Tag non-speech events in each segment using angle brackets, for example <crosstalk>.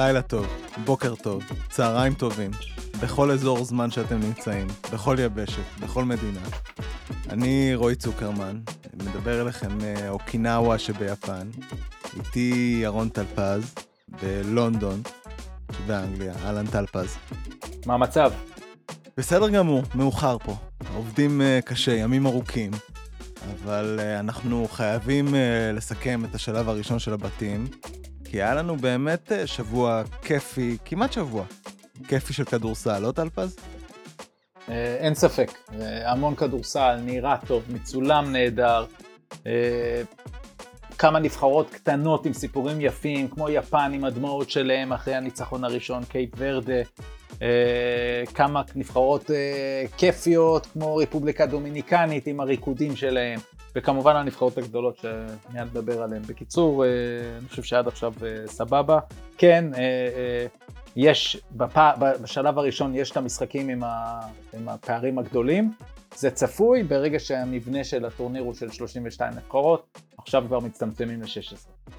לילה טוב, בוקר טוב, צהריים טובים, בכל אזור זמן שאתם נמצאים, בכל יבשת, בכל מדינה. אני רועי צוקרמן, מדבר אליכם מאוקינאווה שביפן. איתי ירון טלפז, בלונדון, באנגליה. אהלן טלפז. מה המצב? בסדר גמור, מאוחר פה. עובדים uh, קשה, ימים ארוכים, אבל uh, אנחנו חייבים uh, לסכם את השלב הראשון של הבתים, כי היה לנו באמת uh, שבוע כיפי, כמעט שבוע, כיפי של כדורסל, לא טלפז? Uh, אין ספק, uh, המון כדורסל, נראה טוב, מצולם נהדר. כמה נבחרות קטנות עם סיפורים יפים, כמו יפן עם הדמעות שלהם אחרי הניצחון הראשון, קייפ ורדה, אה, כמה נבחרות אה, כיפיות, כמו רפובליקה דומיניקנית עם הריקודים שלהם, וכמובן הנבחרות הגדולות שמיד נדבר עליהן. בקיצור, אה, אני חושב שעד עכשיו אה, סבבה. כן, אה, יש, בפ... בשלב הראשון יש את המשחקים עם, ה... עם הפערים הגדולים, זה צפוי ברגע שהמבנה של הטורניר הוא של 32 נבחרות, עכשיו כבר מצטמצמים ל-16.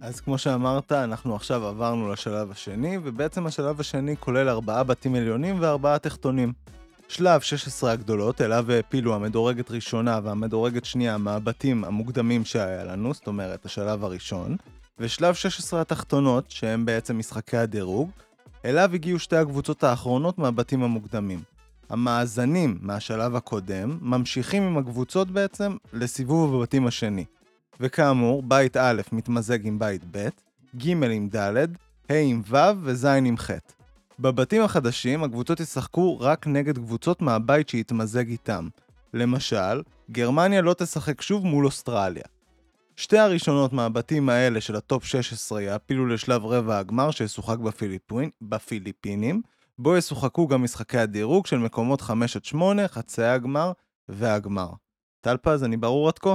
אז כמו שאמרת, אנחנו עכשיו עברנו לשלב השני, ובעצם השלב השני כולל ארבעה בתים עליונים וארבעה תחתונים. שלב 16 הגדולות, אליו העפילו המדורגת ראשונה והמדורגת שנייה מהבתים המוקדמים שהיה לנו, זאת אומרת, השלב הראשון, ושלב 16 התחתונות, שהם בעצם משחקי הדירוג, אליו הגיעו שתי הקבוצות האחרונות מהבתים המוקדמים. המאזנים מהשלב הקודם ממשיכים עם הקבוצות בעצם לסיבוב הבתים השני. וכאמור, בית א' מתמזג עם בית ב', ג' עם ד', ה' עם ו' וז' עם ח'. בבתים החדשים הקבוצות ישחקו רק נגד קבוצות מהבית שהתמזג איתם. למשל, גרמניה לא תשחק שוב מול אוסטרליה. שתי הראשונות מהבתים האלה של הטופ 16 יעפילו לשלב רבע הגמר שישוחק בפיליפין, בפיליפינים, בו ישוחקו גם משחקי הדירוג של מקומות 5 עד 8, חצאי הגמר והגמר. טלפז, אני ברור עד כה?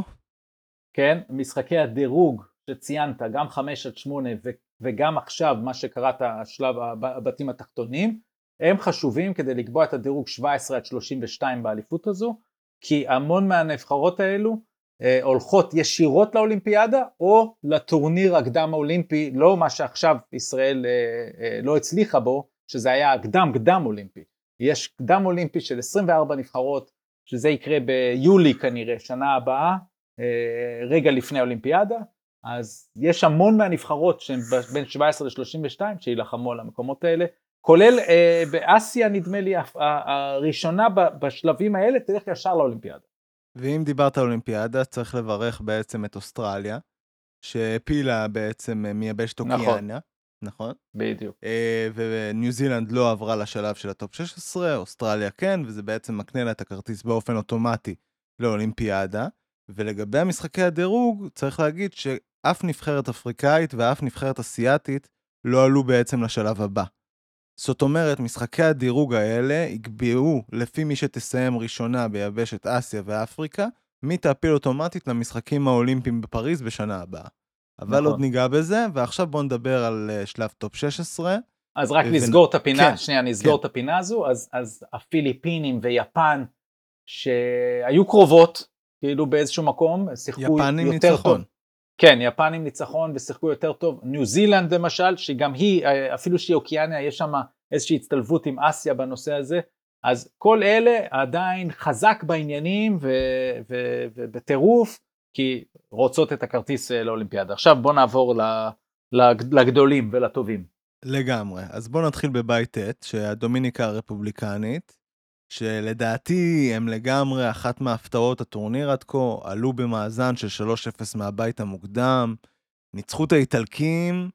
כן, משחקי הדירוג שציינת, גם 5 עד 8 ו- וגם עכשיו מה שקראת השלב הבתים התחתונים, הם חשובים כדי לקבוע את הדירוג 17 עד 32 באליפות הזו, כי המון מהנבחרות האלו אה, הולכות ישירות לאולימפיאדה או לטורניר הקדם האולימפי, לא מה שעכשיו ישראל אה, אה, לא הצליחה בו, שזה היה הקדם קדם אולימפי. יש קדם אולימפי של 24 נבחרות, שזה יקרה ביולי כנראה, שנה הבאה, אה, רגע לפני האולימפיאדה, אז יש המון מהנבחרות שהן בין 17 ל-32 שיילחמו על המקומות האלה, כולל אה, באסיה נדמה לי הראשונה בשלבים האלה תלך ישר לאולימפיאדה. ואם דיברת על אולימפיאדה צריך לברך בעצם את אוסטרליה, שהפילה בעצם מיבשת אוקיאניה. נכון. נכון? בדיוק. אה, וניו זילנד לא עברה לשלב של הטופ 16, אוסטרליה כן, וזה בעצם מקנה לה את הכרטיס באופן אוטומטי לאולימפיאדה. ולגבי המשחקי הדירוג, צריך להגיד שאף נבחרת אפריקאית ואף נבחרת אסיאתית לא עלו בעצם לשלב הבא. זאת אומרת, משחקי הדירוג האלה יקבעו לפי מי שתסיים ראשונה ביבשת אסיה ואפריקה, מי תעפיל אוטומטית למשחקים האולימפיים בפריז בשנה הבאה. אבל נכון. עוד ניגע בזה, ועכשיו בואו נדבר על uh, שלב טופ 16. אז רק ו... נסגור את הפינה, כן, שנייה, נסגור כן. את הפינה הזו, אז, אז הפיליפינים ויפן, שהיו קרובות, כאילו באיזשהו מקום, שיחקו יותר ניצחון. טוב. כן, יפנים ניצחון ושיחקו יותר טוב. ניו זילנד למשל, שגם היא, אפילו שהיא אוקיאניה, יש שם איזושהי הצטלבות עם אסיה בנושא הזה. אז כל אלה עדיין חזק בעניינים ובטירוף, כי רוצות את הכרטיס אה, לאולימפיאדה. עכשיו בוא נעבור לגדולים ולטובים. לגמרי. אז בוא נתחיל בבית ט', שהדומיניקה הרפובליקנית, שלדעתי הם לגמרי אחת מהפתעות הטורניר עד כה, עלו במאזן של 3-0 מהבית המוקדם, ניצחו את האיטלקים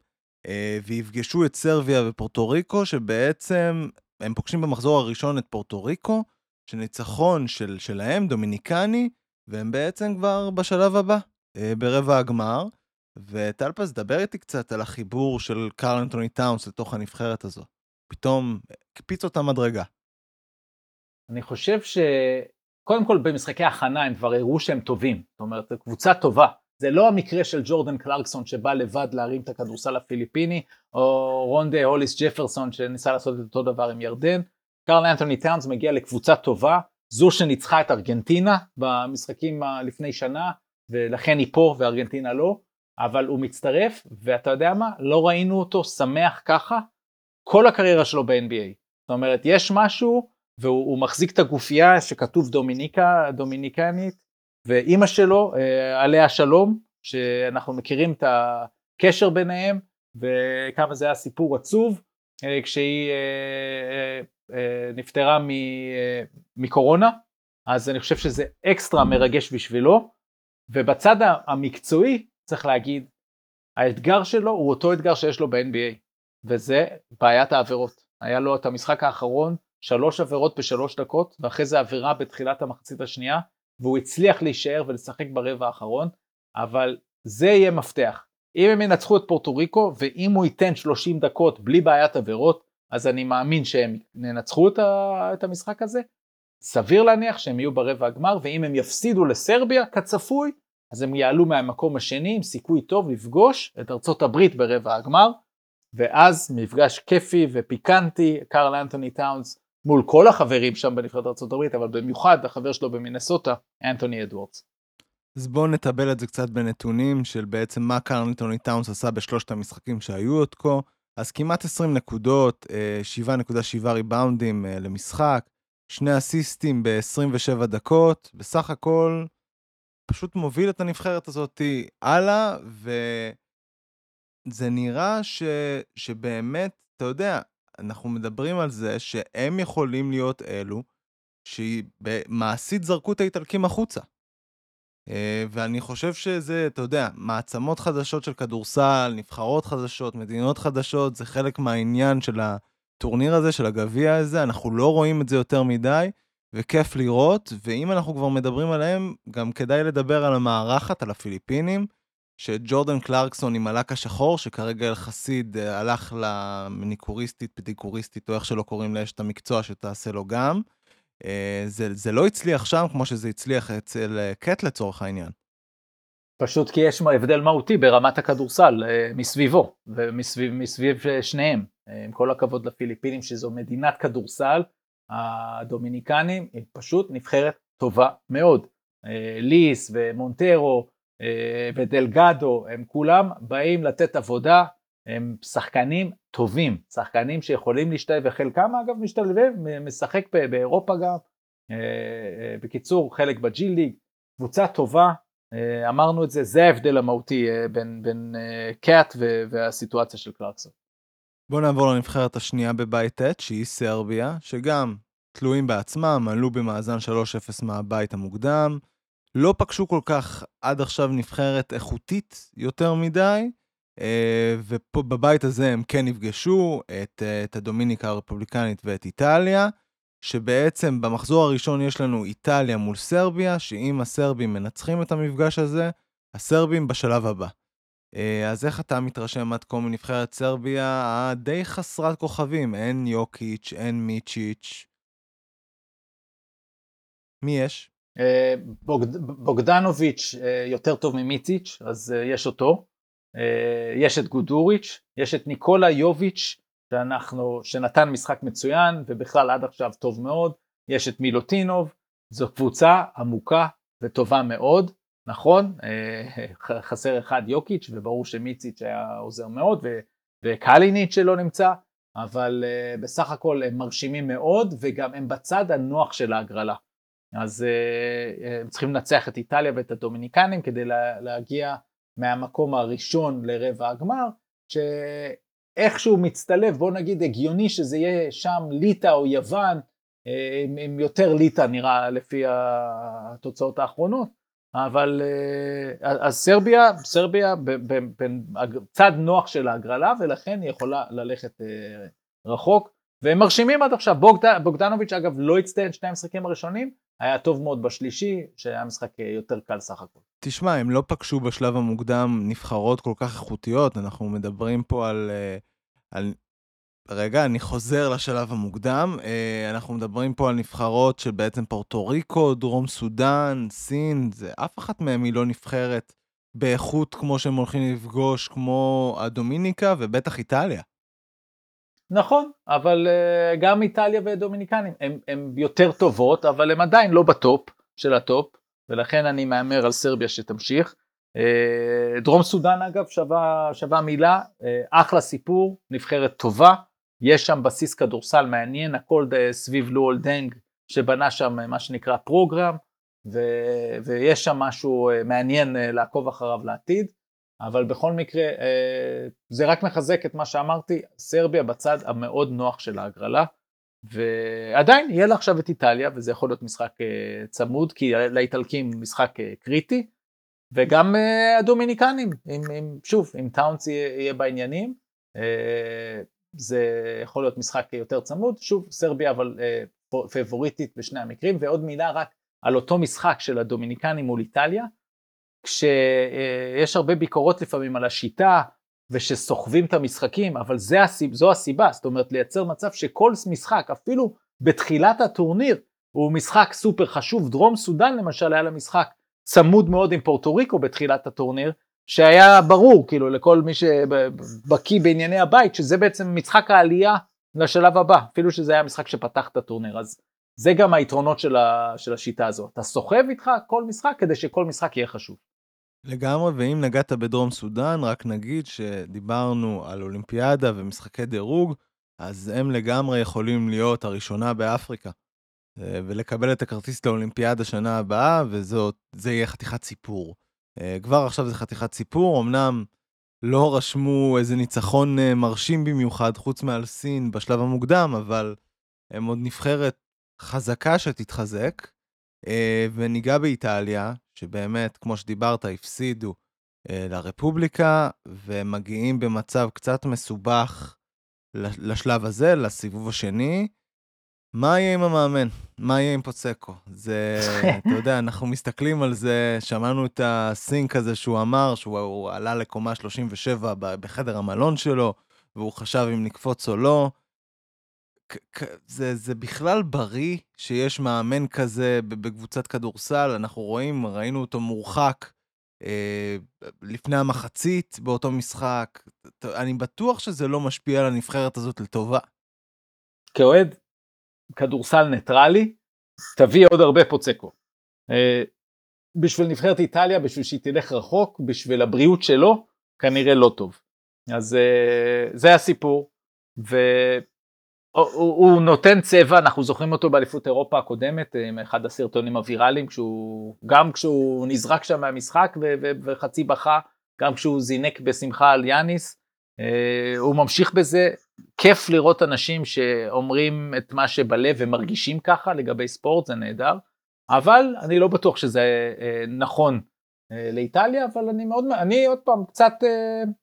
אה, ויפגשו את סרביה ופורטו ריקו, שבעצם הם פוגשים במחזור הראשון את פורטו ריקו, שניצחון של, שלהם, דומיניקני, והם בעצם כבר בשלב הבא, אה, ברבע הגמר. וטלפס, דבר איתי קצת על החיבור של קרל אנטוני טאונס לתוך הנבחרת הזו. פתאום הקפיץ אותה מדרגה. אני חושב שקודם כל במשחקי הכנה הם כבר הראו שהם טובים, זאת אומרת, זו קבוצה טובה. זה לא המקרה של ג'ורדן קלרקסון שבא לבד להרים את הכדורסל הפיליפיני, או רונדה הוליס ג'פרסון שניסה לעשות את אותו דבר עם ירדן. קרל אנטוני טאונס מגיע לקבוצה טובה, זו שניצחה את ארגנטינה במשחקים לפני שנה, ולכן היא פה וארגנטינה לא. אבל הוא מצטרף, ואתה יודע מה? לא ראינו אותו שמח ככה כל הקריירה שלו ב-NBA. זאת אומרת, יש משהו, והוא מחזיק את הגופייה שכתוב דומיניקה, דומיניקנית, ואימא שלו, אה, עליה שלום, שאנחנו מכירים את הקשר ביניהם, וכמה זה היה סיפור עצוב, אה, כשהיא אה, נפטרה מקורונה, אז אני חושב שזה אקסטרה מרגש בשבילו, ובצד המקצועי, צריך להגיד, האתגר שלו הוא אותו אתגר שיש לו ב-NBA, וזה בעיית העבירות. היה לו את המשחק האחרון, שלוש עבירות בשלוש דקות, ואחרי זה עבירה בתחילת המחצית השנייה, והוא הצליח להישאר ולשחק ברבע האחרון, אבל זה יהיה מפתח. אם הם ינצחו את פורטו ריקו, ואם הוא ייתן 30 דקות בלי בעיית עבירות, אז אני מאמין שהם ינצחו את המשחק הזה. סביר להניח שהם יהיו ברבע הגמר, ואם הם יפסידו לסרביה כצפוי, אז הם יעלו מהמקום השני עם סיכוי טוב לפגוש את ארצות הברית ברבע הגמר, ואז מפגש כיפי ופיקנטי, קרל אנטוני טאונס מול כל החברים שם בנבחרת הברית, אבל במיוחד החבר שלו במינסוטה, אנטוני אדוורדס. אז בואו נטבל את זה קצת בנתונים של בעצם מה קרל אנטוני טאונס עשה בשלושת המשחקים שהיו עד כה. אז כמעט 20 נקודות, 7.7 אה, ריבאונדים אה, למשחק, שני אסיסטים ב-27 דקות, בסך הכל פשוט מוביל את הנבחרת הזאת הלאה, וזה נראה ש... שבאמת, אתה יודע, אנחנו מדברים על זה שהם יכולים להיות אלו שמעשית זרקו את האיטלקים החוצה. אה, ואני חושב שזה, אתה יודע, מעצמות חדשות של כדורסל, נבחרות חדשות, מדינות חדשות, זה חלק מהעניין של הטורניר הזה, של הגביע הזה, אנחנו לא רואים את זה יותר מדי, וכיף לראות, ואם אנחנו כבר מדברים עליהם, גם כדאי לדבר על המארחת, על הפיליפינים, שג'ורדן קלרקסון עם הלק השחור, שכרגע חסיד אה, הלך למניקוריסטית, פדיקוריסטית, או איך שלא קוראים לאשת המקצוע שתעשה לו גם. אה, זה, זה לא הצליח שם כמו שזה הצליח אצל אה, קט לצורך העניין. פשוט כי יש הבדל מהותי ברמת הכדורסל מסביבו ומסביב שניהם. עם כל הכבוד לפיליפינים שזו מדינת כדורסל, הדומיניקנים הם פשוט נבחרת טובה מאוד. ליס ומונטרו ודלגדו, הם כולם באים לתת עבודה, הם שחקנים טובים, שחקנים שיכולים להשתלב, וחלקם אגב משתלבים, משחק באירופה גם. אה, אה, בקיצור, חלק בג'י ליג, קבוצה טובה, אמרנו את זה, זה ההבדל המהותי בין, בין קאט והסיטואציה של קלרקסון. בואו נעבור לנבחרת השנייה בבית ט', שהיא סרביה, שגם תלויים בעצמם, עלו במאזן 3-0 מהבית המוקדם. לא פגשו כל כך עד עכשיו נבחרת איכותית יותר מדי, אה, ופה בבית הזה הם כן נפגשו את, אה, את הדומיניקה הרפובליקנית ואת איטליה, שבעצם במחזור הראשון יש לנו איטליה מול סרביה, שאם הסרבים מנצחים את המפגש הזה, הסרבים בשלב הבא. אה, אז איך אתה מתרשם עד כה מנבחרת סרביה הדי חסרת כוכבים? אין יוקיץ', אין מיצ'יץ'. מי יש? אה, בוגד, בוגדנוביץ' אה, יותר טוב ממיציץ', אז אה, יש אותו. יש את גודוריץ', יש את ניקולה יוביץ', שאנחנו, שנתן משחק מצוין, ובכלל עד עכשיו טוב מאוד. יש את מילוטינוב, זו קבוצה עמוקה וטובה מאוד, נכון? חסר אחד יוקיץ', וברור שמיציץ' היה עוזר מאוד, וקליניץ' שלא נמצא, אבל בסך הכל הם מרשימים מאוד, וגם הם בצד הנוח של ההגרלה. אז uh, הם צריכים לנצח את איטליה ואת הדומיניקנים כדי לה, להגיע מהמקום הראשון לרבע הגמר, שאיכשהו מצטלב, בוא נגיד הגיוני שזה יהיה שם ליטא או יוון, אה, עם, עם יותר ליטא נראה לפי התוצאות האחרונות, אבל אז סרביה, סרביה בצד נוח של ההגרלה ולכן היא יכולה ללכת רחוק והם מרשימים עד עכשיו, בוגד, בוגדנוביץ' אגב לא הצטיין שני המשחקים הראשונים, היה טוב מאוד בשלישי, שהיה משחק אה, יותר קל סך הכל. תשמע, הם לא פגשו בשלב המוקדם נבחרות כל כך איכותיות, אנחנו מדברים פה על... אה, על... רגע, אני חוזר לשלב המוקדם. אה, אנחנו מדברים פה על נבחרות של בעצם פורטו ריקו, דרום סודאן, סין, זה, אף אחת מהן היא לא נבחרת באיכות כמו שהם הולכים לפגוש, כמו הדומיניקה ובטח איטליה. נכון, אבל uh, גם איטליה ודומיניקנים הן יותר טובות, אבל הן עדיין לא בטופ של הטופ, ולכן אני מהמר על סרביה שתמשיך. אה, דרום סודאן אגב שווה, שווה מילה, אה, אחלה סיפור, נבחרת טובה, יש שם בסיס כדורסל מעניין, הכל סביב לואל דנג שבנה שם מה שנקרא program, ו, ויש שם משהו מעניין לעקוב אחריו לעתיד, אבל בכל מקרה זה רק מחזק את מה שאמרתי, סרביה בצד המאוד נוח של ההגרלה, ועדיין יהיה לה עכשיו את איטליה, וזה יכול להיות משחק צמוד, כי לאיטלקים משחק קריטי, וגם הדומיניקנים, אם, אם, שוב, אם טאונס יהיה, יהיה בעניינים, זה יכול להיות משחק יותר צמוד, שוב, סרביה אבל פבוריטית בשני המקרים, ועוד מילה רק על אותו משחק של הדומיניקנים מול איטליה, כשיש uh, הרבה ביקורות לפעמים על השיטה, ושסוחבים את המשחקים, אבל הסיב, זו הסיבה, זאת אומרת לייצר מצב שכל משחק, אפילו בתחילת הטורניר, הוא משחק סופר חשוב, דרום סודאן למשל היה לה משחק צמוד מאוד עם פורטו ריקו בתחילת הטורניר, שהיה ברור כאילו לכל מי שבקיא בענייני הבית, שזה בעצם משחק העלייה לשלב הבא, אפילו שזה היה משחק שפתח את הטורניר, אז זה גם היתרונות של, ה, של השיטה הזאת, אתה סוחב איתך כל משחק כדי שכל משחק יהיה חשוב. לגמרי, ואם נגעת בדרום סודאן, רק נגיד שדיברנו על אולימפיאדה ומשחקי דירוג, אז הם לגמרי יכולים להיות הראשונה באפריקה. אה, ולקבל את הכרטיס לאולימפיאדה שנה הבאה, וזה יהיה חתיכת סיפור. אה, כבר עכשיו זה חתיכת סיפור, אמנם לא רשמו איזה ניצחון אה, מרשים במיוחד, חוץ מעל סין בשלב המוקדם, אבל הם עוד נבחרת חזקה שתתחזק. וניגע באיטליה, שבאמת, כמו שדיברת, הפסידו לרפובליקה, ומגיעים במצב קצת מסובך לשלב הזה, לסיבוב השני. מה יהיה עם המאמן? מה יהיה עם פוצקו? זה, אתה יודע, <laughs> אנחנו מסתכלים על זה, שמענו את הסינק הזה שהוא אמר, שהוא עלה לקומה 37 בחדר המלון שלו, והוא חשב אם נקפוץ או לא. זה, זה בכלל בריא שיש מאמן כזה בקבוצת כדורסל, אנחנו רואים, ראינו אותו מורחק אה, לפני המחצית באותו משחק. אני בטוח שזה לא משפיע על הנבחרת הזאת לטובה. כאוהד כדורסל ניטרלי, תביא עוד הרבה פוצקו. אה, בשביל נבחרת איטליה, בשביל שהיא תלך רחוק, בשביל הבריאות שלו, כנראה לא טוב. אז אה, זה הסיפור, והוא נותן צבע, אנחנו זוכרים אותו באליפות אירופה הקודמת, עם אחד הסרטונים הוויראליים, כשהוא, גם כשהוא נזרק שם מהמשחק וחצי בכה, גם כשהוא זינק בשמחה על יאניס, אה, הוא ממשיך בזה, כיף לראות אנשים שאומרים את מה שבלב ומרגישים ככה לגבי ספורט, זה נהדר, אבל אני לא בטוח שזה אה, נכון אה, לאיטליה, אבל אני מאוד, אני עוד פעם קצת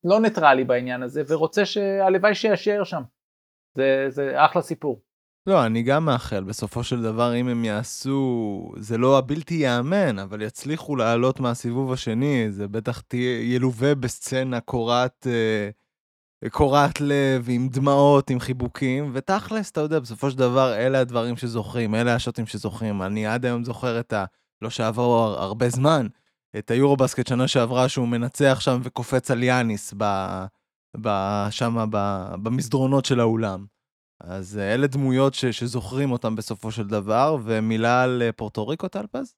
לא ניטרלי בעניין הזה, ורוצה שהלוואי שישאר שם. זה, זה אחלה סיפור. לא, אני גם מאחל, בסופו של דבר, אם הם יעשו, זה לא הבלתי ייאמן, אבל יצליחו לעלות מהסיבוב השני, זה בטח תהיה, ילווה בסצנה קורעת... אה, קורעת לב, עם דמעות, עם חיבוקים, ותכלס, אתה יודע, בסופו של דבר, אלה הדברים שזוכרים, אלה השוטים שזוכרים. אני עד היום זוכר את ה... לא שעברו הרבה זמן, את היורובסקט שנה שעברה, שהוא מנצח שם וקופץ על יאניס ב... שם. במסדרונות של האולם. אז אה, אלה דמויות ש... שזוכרים אותם בסופו של דבר, ומילה על אה, פורטו ריקו, טלפז?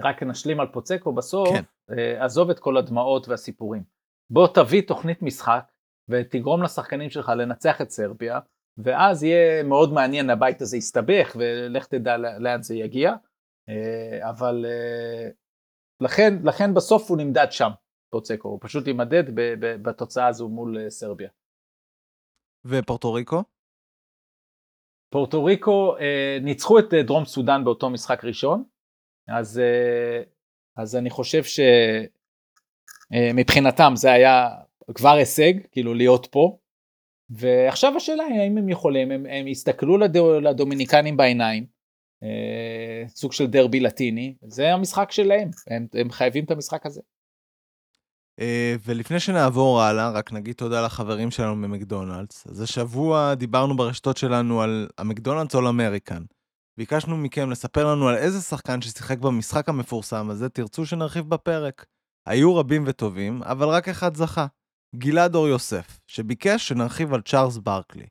רק נשלים על פוצקו בסוף, כן. אה, עזוב את כל הדמעות והסיפורים. בוא תביא תוכנית משחק ותגרום לשחקנים שלך לנצח את סרביה, ואז יהיה מאוד מעניין, הבית הזה יסתבך, ולך תדע לאן זה יגיע. אבל לכן, לכן בסוף הוא נמדד שם, פוצקו, הוא פשוט יימדד בתוצאה הזו מול אה, סרביה. ופורטו ריקו? פורטו ריקו ניצחו את דרום סודאן באותו משחק ראשון, אז, אז אני חושב שמבחינתם זה היה כבר הישג, כאילו להיות פה. ועכשיו השאלה היא האם הם יכולים, הם, הם יסתכלו לדו, לדומיניקנים בעיניים, אה, סוג של דרבי לטיני, זה המשחק שלהם, הם, הם חייבים את המשחק הזה. אה, ולפני שנעבור הלאה, רק נגיד תודה לחברים שלנו ממקדונלדס. אז השבוע דיברנו ברשתות שלנו על המקדונלדס אול אמריקן. ביקשנו מכם לספר לנו על איזה שחקן ששיחק במשחק המפורסם הזה, תרצו שנרחיב בפרק. היו רבים וטובים, אבל רק אחד זכה. גלעד אור יוסף, שביקש שנרחיב על צ'ארלס ברקלי.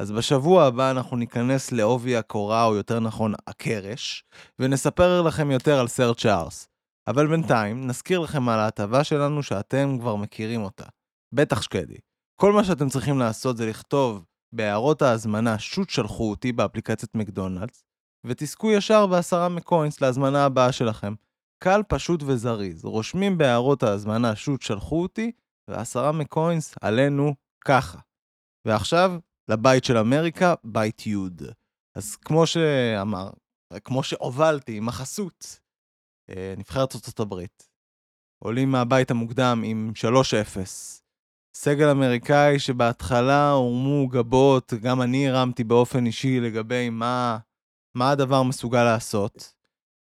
אז בשבוע הבא אנחנו ניכנס לעובי הקורה, או יותר נכון, הקרש, ונספר לכם יותר על סר צ'ארלס. אבל בינתיים, נזכיר לכם על ההטבה שלנו שאתם כבר מכירים אותה. בטח שקדי. כל מה שאתם צריכים לעשות זה לכתוב בהערות ההזמנה שוט שלחו אותי באפליקציית מקדונלדס, ותזכו ישר בעשרה מקוינס להזמנה הבאה שלכם. קל, פשוט וזריז. רושמים בהערות ההזמנה שוט שלחו אותי, ועשרה מקוינס עלינו ככה. ועכשיו, לבית של אמריקה, בית יוד. אז כמו שאמר, כמו שהובלתי עם החסות, נבחרת ארצות הברית. עולים מהבית המוקדם עם 3-0. סגל אמריקאי שבהתחלה הורמו גבות, גם אני הרמתי באופן אישי לגבי מה, מה הדבר מסוגל לעשות.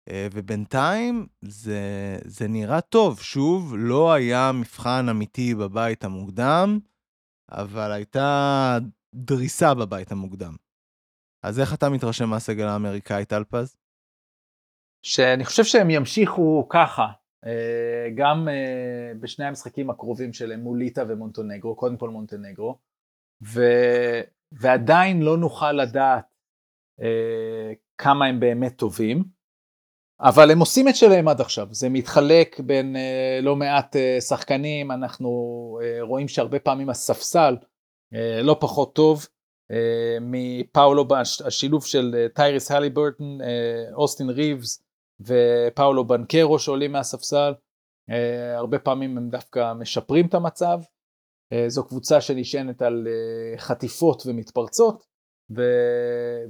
אה, ובינתיים זה, זה נראה טוב. שוב, לא היה מבחן אמיתי בבית המוקדם, אבל הייתה דריסה בבית המוקדם. אז איך אתה מתרשם מהסגל האמריקאי, טלפז? שאני חושב שהם ימשיכו ככה, אה, גם אה, בשני המשחקים הקרובים שלהם מול ליטא ומונטנגרו, קודם כל מונטנגרו, ו... ועדיין לא נוכל לדעת אה, כמה הם באמת טובים, אבל הם עושים את שלהם עד עכשיו, זה מתחלק בין לא מעט שחקנים, אנחנו רואים שהרבה פעמים הספסל לא פחות טוב, מפאולו, השילוב של טייריס הליברטון, אוסטין ריבס, ופאולו בנקרו שעולים מהספסל, uh, הרבה פעמים הם דווקא משפרים את המצב. Uh, זו קבוצה שנשענת על uh, חטיפות ומתפרצות, ו...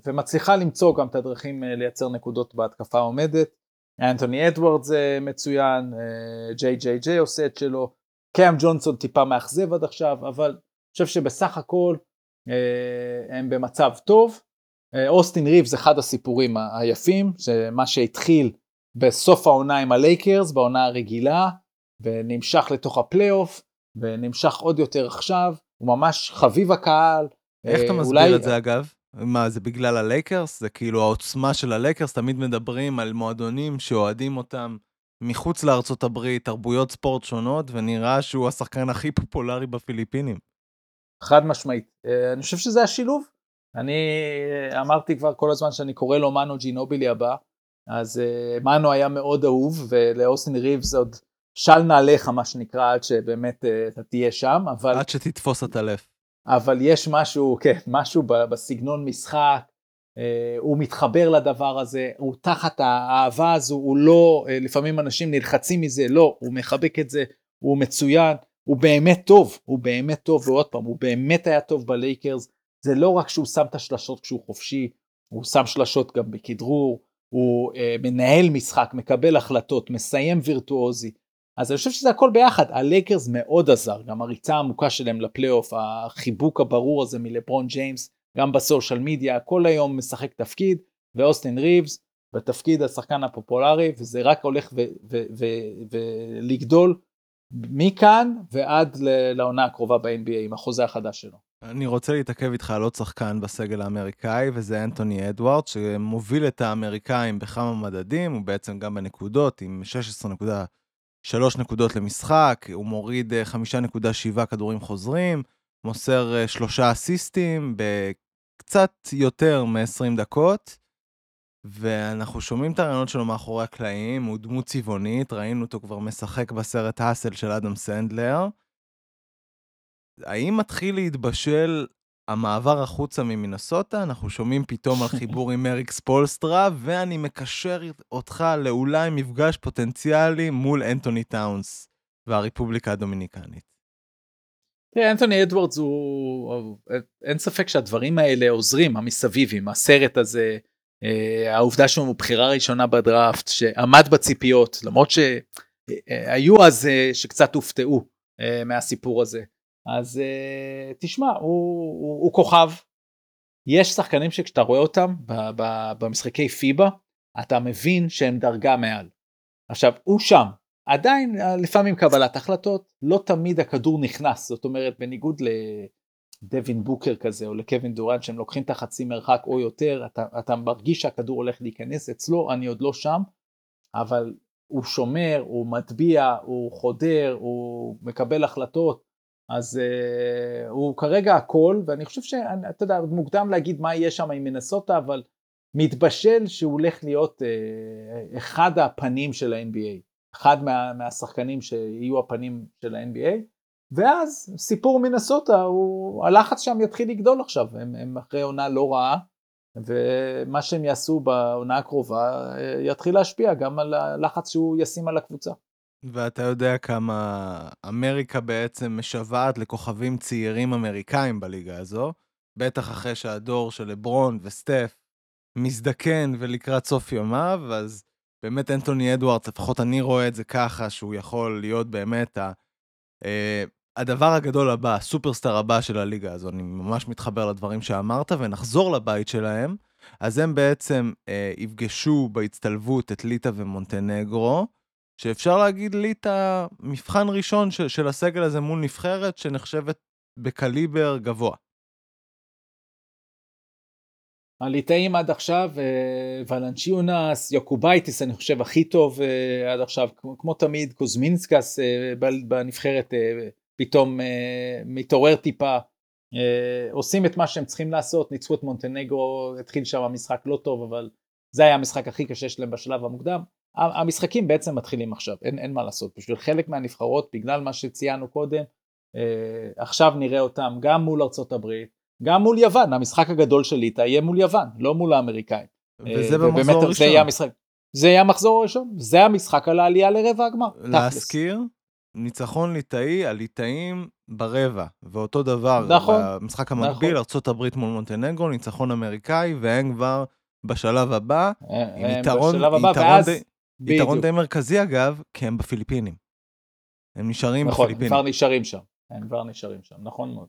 ומצליחה למצוא גם את הדרכים לייצר נקודות בהתקפה עומדת. אנטוני אדוארדס uh, מצוין, JJJ עושה את שלו, קאם ג'ונסון טיפה מאכזב עד עכשיו, אבל אני חושב שבסך הכל הם במצב טוב. אוסטין ריבס זה אחד הסיפורים היפים, שמה שהתחיל בסוף העונה עם הלייקרס, בעונה הרגילה, ונמשך לתוך הפלייאוף, ונמשך עוד יותר עכשיו, הוא ממש חביב הקהל. איך אתה אה, מסביר אולי... את זה אגב? מה, זה בגלל הלייקרס? זה כאילו העוצמה של הלייקרס, תמיד מדברים על מועדונים שאוהדים אותם מחוץ לארצות הברית, תרבויות ספורט שונות, ונראה שהוא השחקן הכי פופולרי בפיליפינים. חד משמעית. אה, אני חושב שזה השילוב. אני אה, אמרתי כבר כל הזמן שאני קורא לו מנו ג'ינובילי הבא, אז uh, מנו היה מאוד אהוב, ולאוסטין ריבס עוד של נעליך מה שנקרא, עד שבאמת uh, אתה תהיה שם, אבל... עד שתתפוס את הלב. אבל יש משהו, כן, משהו בסגנון משחק, uh, הוא מתחבר לדבר הזה, הוא תחת האהבה הזו, הוא לא, לפעמים אנשים נלחצים מזה, לא, הוא מחבק את זה, הוא מצוין, הוא באמת טוב, הוא באמת טוב, ועוד פעם, הוא באמת היה טוב בלייקרס, זה לא רק שהוא שם את השלשות כשהוא חופשי, הוא שם שלשות גם בכדרור, הוא אה, מנהל משחק, מקבל החלטות, מסיים וירטואוזי. אז אני חושב שזה הכל ביחד, הלייקרס מאוד עזר, גם הריצה העמוקה שלהם לפלייאוף, החיבוק הברור הזה מלברון ג'יימס, גם ב social media, כל היום משחק תפקיד, ואוסטין ריבס בתפקיד השחקן הפופולרי, וזה רק הולך ולגדול מכאן ועד לעונה הקרובה ב-NBA עם החוזה החדש שלו. אני רוצה להתעכב איתך על עוד שחקן בסגל האמריקאי, וזה אנטוני אדוארדס, שמוביל את האמריקאים בכמה מדדים, הוא בעצם גם בנקודות, עם 16.3 נקודות למשחק, הוא מוריד 5.7 אה, כדורים חוזרים, מוסר אה, שלושה אסיסטים בקצת יותר מ-20 דקות, ואנחנו שומעים את הרעיונות שלו מאחורי הקלעים, הוא דמות צבעונית, ראינו אותו כבר משחק בסרט האסל של אדם סנדלר. האם מתחיל להתבשל המעבר החוצה ממינסוטה? אנחנו שומעים פתאום על <laughs> חיבור עם אריק ספולסטרה, ואני מקשר אותך לאולי מפגש פוטנציאלי מול אנתוני טאונס והרפובליקה הדומיניקנית. תראה, אנטוני אדוורדס הוא... אין ספק שהדברים האלה עוזרים, המסביבים, הסרט הזה, אה, העובדה שהוא בחירה ראשונה בדראפט, שעמד בציפיות, למרות שהיו אז אה, שקצת הופתעו אה, מהסיפור הזה. אז uh, תשמע, הוא, הוא, הוא כוכב. יש שחקנים שכשאתה רואה אותם ב, ב, במשחקי פיבה, אתה מבין שהם דרגה מעל. עכשיו, הוא שם. עדיין, אה, לפעמים קבלת החלטות, לא תמיד הכדור נכנס. זאת אומרת, בניגוד לדווין בוקר כזה, או לקווין דורן, שהם לוקחים את החצי מרחק או יותר, אתה, אתה מרגיש שהכדור הולך להיכנס. אצלו אני עוד לא שם, אבל הוא שומר, הוא מטביע, הוא חודר, הוא מקבל החלטות. אז uh, הוא כרגע הכל, ואני חושב שאתה יודע, מוקדם להגיד מה יהיה שם עם מנסוטה, אבל מתבשל שהוא הולך להיות uh, אחד הפנים של ה-NBA. אחד מה, מהשחקנים שיהיו הפנים של ה-NBA, ואז סיפור מנסוטה, הוא, הלחץ שם יתחיל לגדול עכשיו, הם, הם אחרי עונה לא רעה, ומה שהם יעשו בעונה הקרובה אה, יתחיל להשפיע גם על הלחץ שהוא ישים על הקבוצה. ואתה יודע כמה אמריקה בעצם משוועת לכוכבים צעירים אמריקאים בליגה הזו, בטח אחרי שהדור של לברון וסטף מזדקן ולקראת סוף ימיו, אז באמת אנטוני אדוארדס, לפחות אני רואה את זה ככה, שהוא יכול להיות באמת ה... אה, הדבר הגדול הבא, הסופרסטאר הבא של הליגה הזו, אני ממש מתחבר לדברים שאמרת, ונחזור לבית שלהם. אז הם בעצם אה, יפגשו בהצטלבות את ליטא ומונטנגרו, שאפשר להגיד ליטא מבחן ראשון של, של הסגל הזה מול נבחרת שנחשבת בקליבר גבוה. הליטאים עד עכשיו, אה, ולנצ'יונס, יוקובייטיס אני חושב הכי טוב אה, עד עכשיו, כמו, כמו תמיד קוזמינסקס אה, בנבחרת פתאום מתעורר טיפה, עושים את מה שהם צריכים לעשות, ניצחו את מונטנגרו, התחיל שם המשחק לא טוב אבל זה היה המשחק הכי קשה שלהם בשלב המוקדם. המשחקים בעצם מתחילים עכשיו, אין, אין מה לעשות, בשביל חלק מהנבחרות, בגלל מה שציינו קודם, עכשיו נראה אותם גם מול ארצות הברית, גם מול יוון, המשחק הגדול של ליטא יהיה מול יוון, לא מול האמריקאים. וזה אה, במחזור הראשון. זה יהיה המשחק. זה יהיה המחזור הראשון, זה המשחק על העלייה לרבע הגמר. להזכיר, ניצחון ליטאי, הליטאים ברבע, ואותו דבר, נכון, במשחק המקביל, נכון. ארה"ב מול מונטנגרו, ניצחון אמריקאי, והם כבר בשלב הבא, אה, עם יתרון, בשלב הבא, יתרון, ואז... די, יתרון די מרכזי אגב, כי הם בפיליפינים. הם נשארים נכון, בפיליפינים. נכון, הם כבר נשארים שם, הם כבר נשארים שם, נכון מאוד.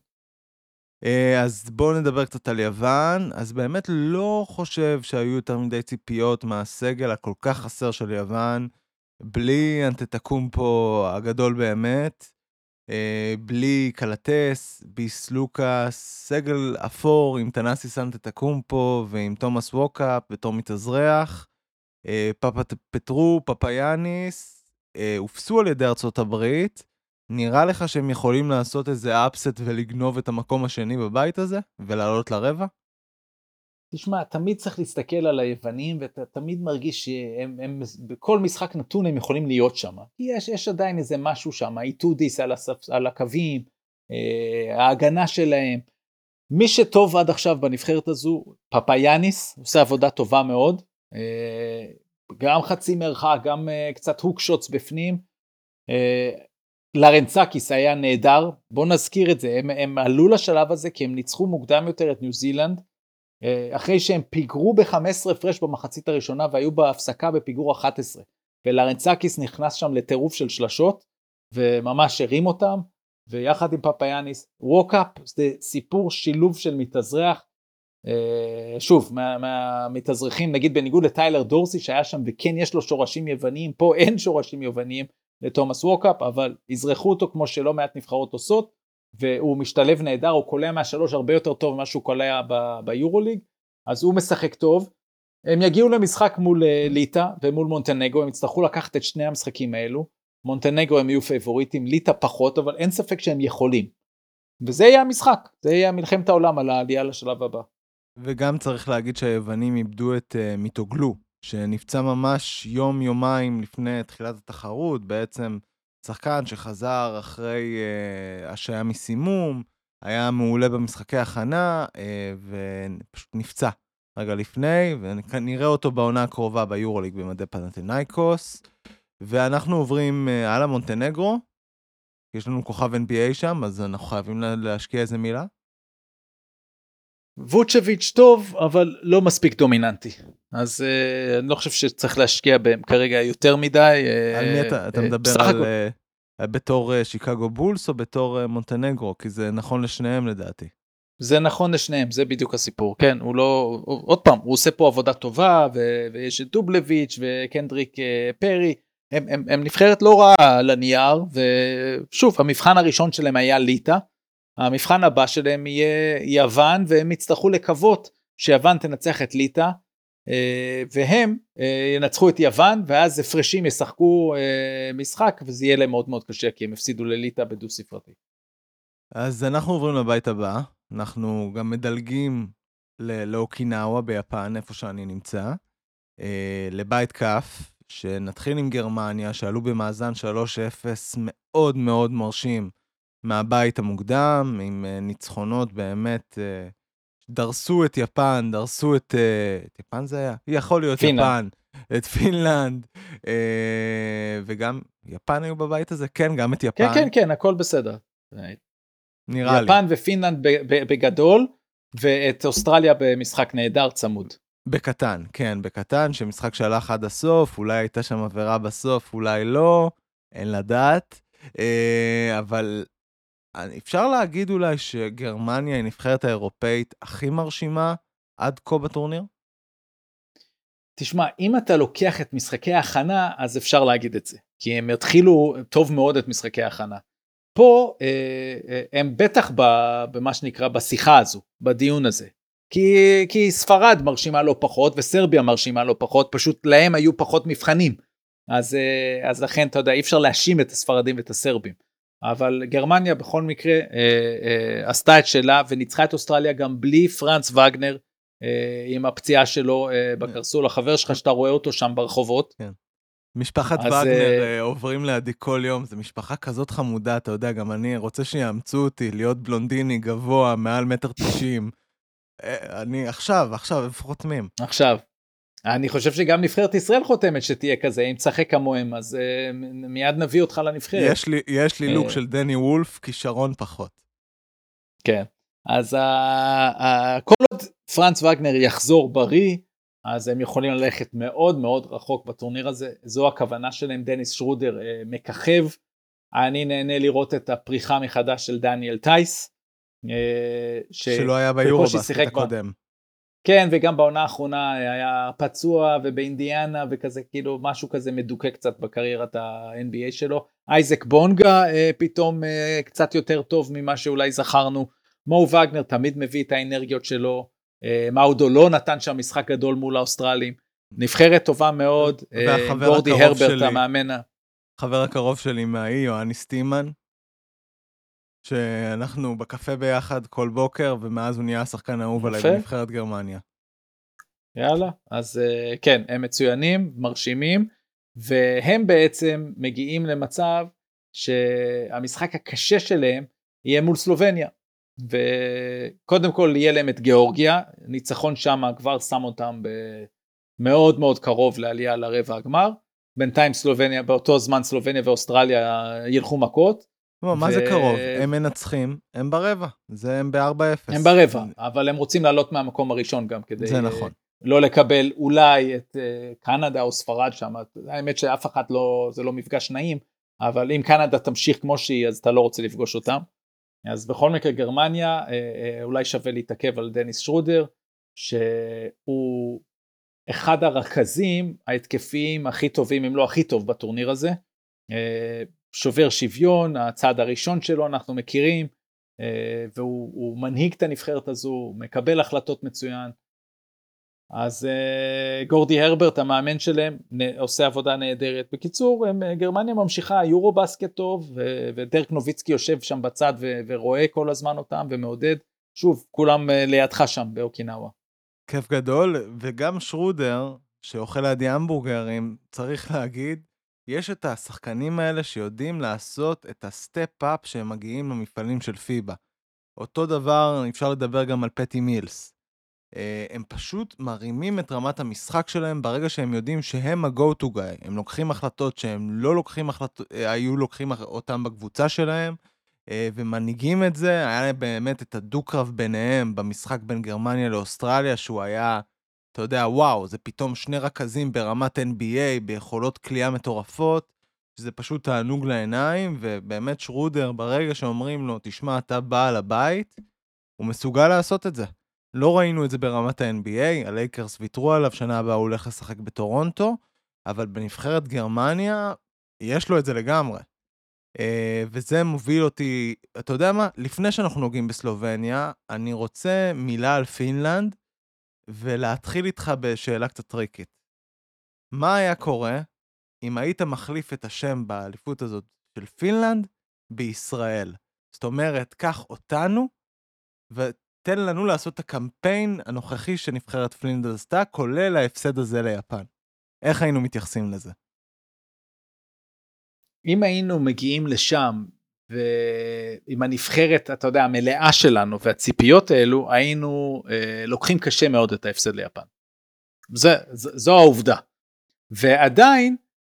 אה, אז בואו נדבר קצת על יוון. אז באמת לא חושב שהיו יותר מדי ציפיות מהסגל הכל כך חסר של יוון, בלי אנטטקומפו הגדול באמת, אה, בלי קלטס, ביס לוקאס, סגל אפור עם טנאסיס אנטטוקומפו ועם תומאס ווקאפ בתור מתאזרח, פטרו, פפאיאניס, הובסו על ידי ארצות הברית. נראה לך שהם יכולים לעשות איזה upset ולגנוב את המקום השני בבית הזה ולעלות לרבע? תשמע, תמיד צריך להסתכל על היוונים ואתה תמיד מרגיש שהם הם, בכל משחק נתון הם יכולים להיות שם. יש, יש עדיין איזה משהו שם, איטודיס על, על הקווים, אה, ההגנה שלהם. מי שטוב עד עכשיו בנבחרת הזו, פפאיאניס, עושה עבודה טובה מאוד. אה, גם חצי מרחק, גם אה, קצת הוק שוטס בפנים. אה, לרנצקיס היה נהדר, בוא נזכיר את זה, הם, הם עלו לשלב הזה כי הם ניצחו מוקדם יותר את ניו זילנד, אחרי שהם פיגרו ב-15 הפרש במחצית הראשונה והיו בהפסקה בפיגור 11, ולרנצאקיס נכנס שם לטירוף של שלשות, וממש הרים אותם, ויחד עם פפאיאניס, ווקאפ זה סיפור שילוב של מתאזרח, שוב, מה, מהמתאזרחים, נגיד בניגוד לטיילר דורסי שהיה שם וכן יש לו שורשים יווניים, פה אין שורשים יווניים, לתומאס ווקאפ, אבל אזרחו אותו כמו שלא מעט נבחרות עושות, והוא משתלב נהדר, הוא קולע מהשלוש הרבה יותר טוב ממה שהוא קולע ביורוליג, אז הוא משחק טוב. הם יגיעו למשחק מול אה, ליטא ומול מונטנגו, הם יצטרכו לקחת את שני המשחקים האלו. מונטנגו הם יהיו פייבוריטים, ליטא פחות, אבל אין ספק שהם יכולים. וזה יהיה המשחק, זה יהיה מלחמת העולם על העלייה לשלב הבא. וגם צריך להגיד שהיוונים איבדו את uh, מיטוגלו, שנפצע ממש יום-יומיים לפני תחילת התחרות, בעצם שחקן שחזר אחרי uh, השעיה מסימום, היה מעולה במשחקי הכנה, uh, ופשוט נפצע רגע לפני, ונראה אותו בעונה הקרובה ביורוליג במדי פנטינאיקוס. ואנחנו עוברים הלאה מונטנגרו, יש לנו כוכב NBA שם, אז אנחנו חייבים להשקיע איזה מילה. ווצ'ביץ' טוב, אבל לא מספיק דומיננטי. אז uh, אני לא חושב שצריך להשקיע בהם כרגע יותר מדי. Uh, על מי אתה, אתה uh, מדבר על... Uh, בתור uh, שיקגו בולס או בתור uh, מונטנגרו? כי זה נכון לשניהם לדעתי. זה נכון לשניהם, זה בדיוק הסיפור. כן, הוא לא... עוד פעם, הוא עושה פה עבודה טובה, ו... ויש את דובלביץ' וקנדריק uh, פרי. הם, הם, הם נבחרת לא רעה על הנייר, ושוב, המבחן הראשון שלהם היה ליטא. המבחן הבא שלהם יהיה יוון והם יצטרכו לקוות שיוון תנצח את ליטא אה, והם אה, ינצחו את יוון ואז הפרשים ישחקו אה, משחק וזה יהיה להם מאוד מאוד קשה כי הם הפסידו לליטא בדו ספרתי. אז אנחנו עוברים לבית הבא, אנחנו גם מדלגים לאוקינאווה ביפן, איפה שאני נמצא, לבית K, שנתחיל עם גרמניה, שעלו במאזן 3-0 מאוד מאוד מרשים מהבית המוקדם, עם אה, ניצחונות באמת, אה, דרסו את יפן, דרסו את... אה, את יפן זה היה? יכול להיות פינלנד. יפן, את פינלנד, וגם יפן היו בבית הזה? כן, גם את יפן. כן, כן, כן, הכל בסדר. נראה לי. יפן ופינלנד בגדול, ואת אוסטרליה במשחק נהדר צמוד. בקטן, כן, בקטן, שמשחק שהלך עד הסוף, אולי הייתה שם עבירה בסוף, אולי לא, אין לדעת. אבל אפשר להגיד אולי שגרמניה היא נבחרת האירופאית הכי מרשימה עד כה בטורניר? תשמע, אם אתה לוקח את משחקי ההכנה, אז אפשר להגיד את זה. כי הם התחילו טוב מאוד את משחקי ההכנה. פה אה, אה, הם בטח במה שנקרא בשיחה הזו, בדיון הזה. כי, כי ספרד מרשימה לא פחות וסרביה מרשימה לא פחות, פשוט להם היו פחות מבחנים. אז, אה, אז לכן אתה יודע אי אפשר להאשים את הספרדים ואת הסרבים. אבל גרמניה בכל מקרה אה, אה, עשתה את שלה וניצחה את אוסטרליה גם בלי פרנץ וגנר אה, עם הפציעה שלו אה, בקרסול, החבר שלך שאתה רואה אותו שם ברחובות. כן. משפחת אז, וגנר uh... עוברים לידי כל יום, זו משפחה כזאת חמודה, אתה יודע, גם אני רוצה שיאמצו אותי להיות בלונדיני גבוה, מעל מטר תשעים. אני עכשיו, עכשיו, איפה חותמים? עכשיו. אני חושב שגם נבחרת ישראל חותמת שתהיה כזה, אם תשחק כמוהם, אז uh, מיד נביא אותך לנבחרת. יש לי, יש לי לוק של דני וולף, כישרון פחות. כן, אז uh, uh, כל עוד פרנץ וגנר יחזור בריא, אז הם יכולים ללכת מאוד מאוד רחוק בטורניר הזה, זו הכוונה שלהם, דניס שרודר uh, מככב, אני נהנה לראות את הפריחה מחדש של דניאל טייס. Uh, ש... שלא היה ביורובסקט הקודם. ב... כן, וגם בעונה האחרונה היה פצוע ובאינדיאנה וכזה, כאילו משהו כזה מדוכא קצת בקריירת ה-NBA שלו. אייזק בונגה אה, פתאום אה, קצת יותר טוב ממה שאולי זכרנו. מו וגנר תמיד מביא את האנרגיות שלו. אה, מאודו לא נתן שם משחק גדול מול האוסטרלים. נבחרת טובה מאוד, אה, גורדי הרברט המאמן. חבר הקרוב שלי מהאי, יואני סטימן, שאנחנו בקפה ביחד כל בוקר, ומאז הוא נהיה השחקן האהוב עליי בנבחרת גרמניה. יאללה, אז אה, כן, הם מצוינים, מרשימים, והם בעצם מגיעים למצב שהמשחק הקשה שלהם יהיה מול סלובניה. וקודם כל יהיה להם את גיאורגיה, ניצחון שם כבר שם אותם מאוד מאוד קרוב לעלייה לרבע הגמר. בינתיים סלובניה, באותו זמן סלובניה ואוסטרליה ילכו מכות. מה. זה קרוב? הם מנצחים, הם ברבע, זה הם ב-4-0. הם ברבע, אבל הם רוצים לעלות מהמקום הראשון גם כדי... זה נכון. לא לקבל אולי את uh, קנדה או ספרד שם, האמת שאף אחד לא, זה לא מפגש נעים, אבל אם קנדה תמשיך כמו שהיא אז אתה לא רוצה לפגוש אותם. אז בכל מקרה גרמניה, uh, אולי שווה להתעכב על דניס שרודר, שהוא אחד הרכזים ההתקפיים הכי טובים, אם לא הכי טוב בטורניר הזה. שובר שוויון, הצעד הראשון שלו אנחנו מכירים, אה, והוא מנהיג את הנבחרת הזו, מקבל החלטות מצוין. אז אה, גורדי הרברט המאמן שלהם עושה עבודה נהדרת. בקיצור, הם, אה, גרמניה ממשיכה, יורו בסקט טוב, ודרק נוביצקי יושב שם בצד ורואה כל הזמן אותם ומעודד. שוב, כולם לידך שם באוקינאווה. כיף גדול, וגם שרודר, שאוכל לידי המבורגרים, צריך להגיד, יש את השחקנים האלה שיודעים לעשות את ה step-up שהם מגיעים למפעלים של פיבה. אותו דבר, אפשר לדבר גם על פטי מילס. אה, הם פשוט מרימים את רמת המשחק שלהם ברגע שהם יודעים שהם ה-go to guy. הם לוקחים החלטות שהם לא לוקחים החלטות, היו לוקחים אותם בקבוצה שלהם, אה, ומנהיגים את זה. היה להם באמת את הדו-קרב ביניהם במשחק בין גרמניה לאוסטרליה, שהוא היה אתה יודע, וואו, זה פתאום שני רכזים ברמת NBA, ביכולות כליאה מטורפות, שזה פשוט תענוג לעיניים, ובאמת שרודר, ברגע שאומרים לו, תשמע, אתה בעל הבית, הוא מסוגל לעשות את זה. לא ראינו את זה ברמת ה-NBA, הלייקרס ויתרו עליו, שנה הבאה הוא הולך לשחק בטורונטו, אבל בנבחרת גרמניה, יש לו את זה לגמרי. אה, וזה מוביל אותי, אתה יודע מה? לפני שאנחנו נוגעים בסלובניה, אני רוצה מילה על פינלנד, ולהתחיל איתך בשאלה קצת טריקית. מה היה קורה אם היית מחליף את השם באליפות הזאת של פינלנד בישראל? זאת אומרת, קח אותנו ותן לנו לעשות את הקמפיין הנוכחי שנבחרת פינלנד עשתה, כולל ההפסד הזה ליפן. איך היינו מתייחסים לזה? אם היינו מגיעים לשם ועם הנבחרת, אתה יודע, המלאה שלנו והציפיות האלו, היינו אה, לוקחים קשה מאוד את ההפסד ליפן. זה, ז, זו העובדה. ועדיין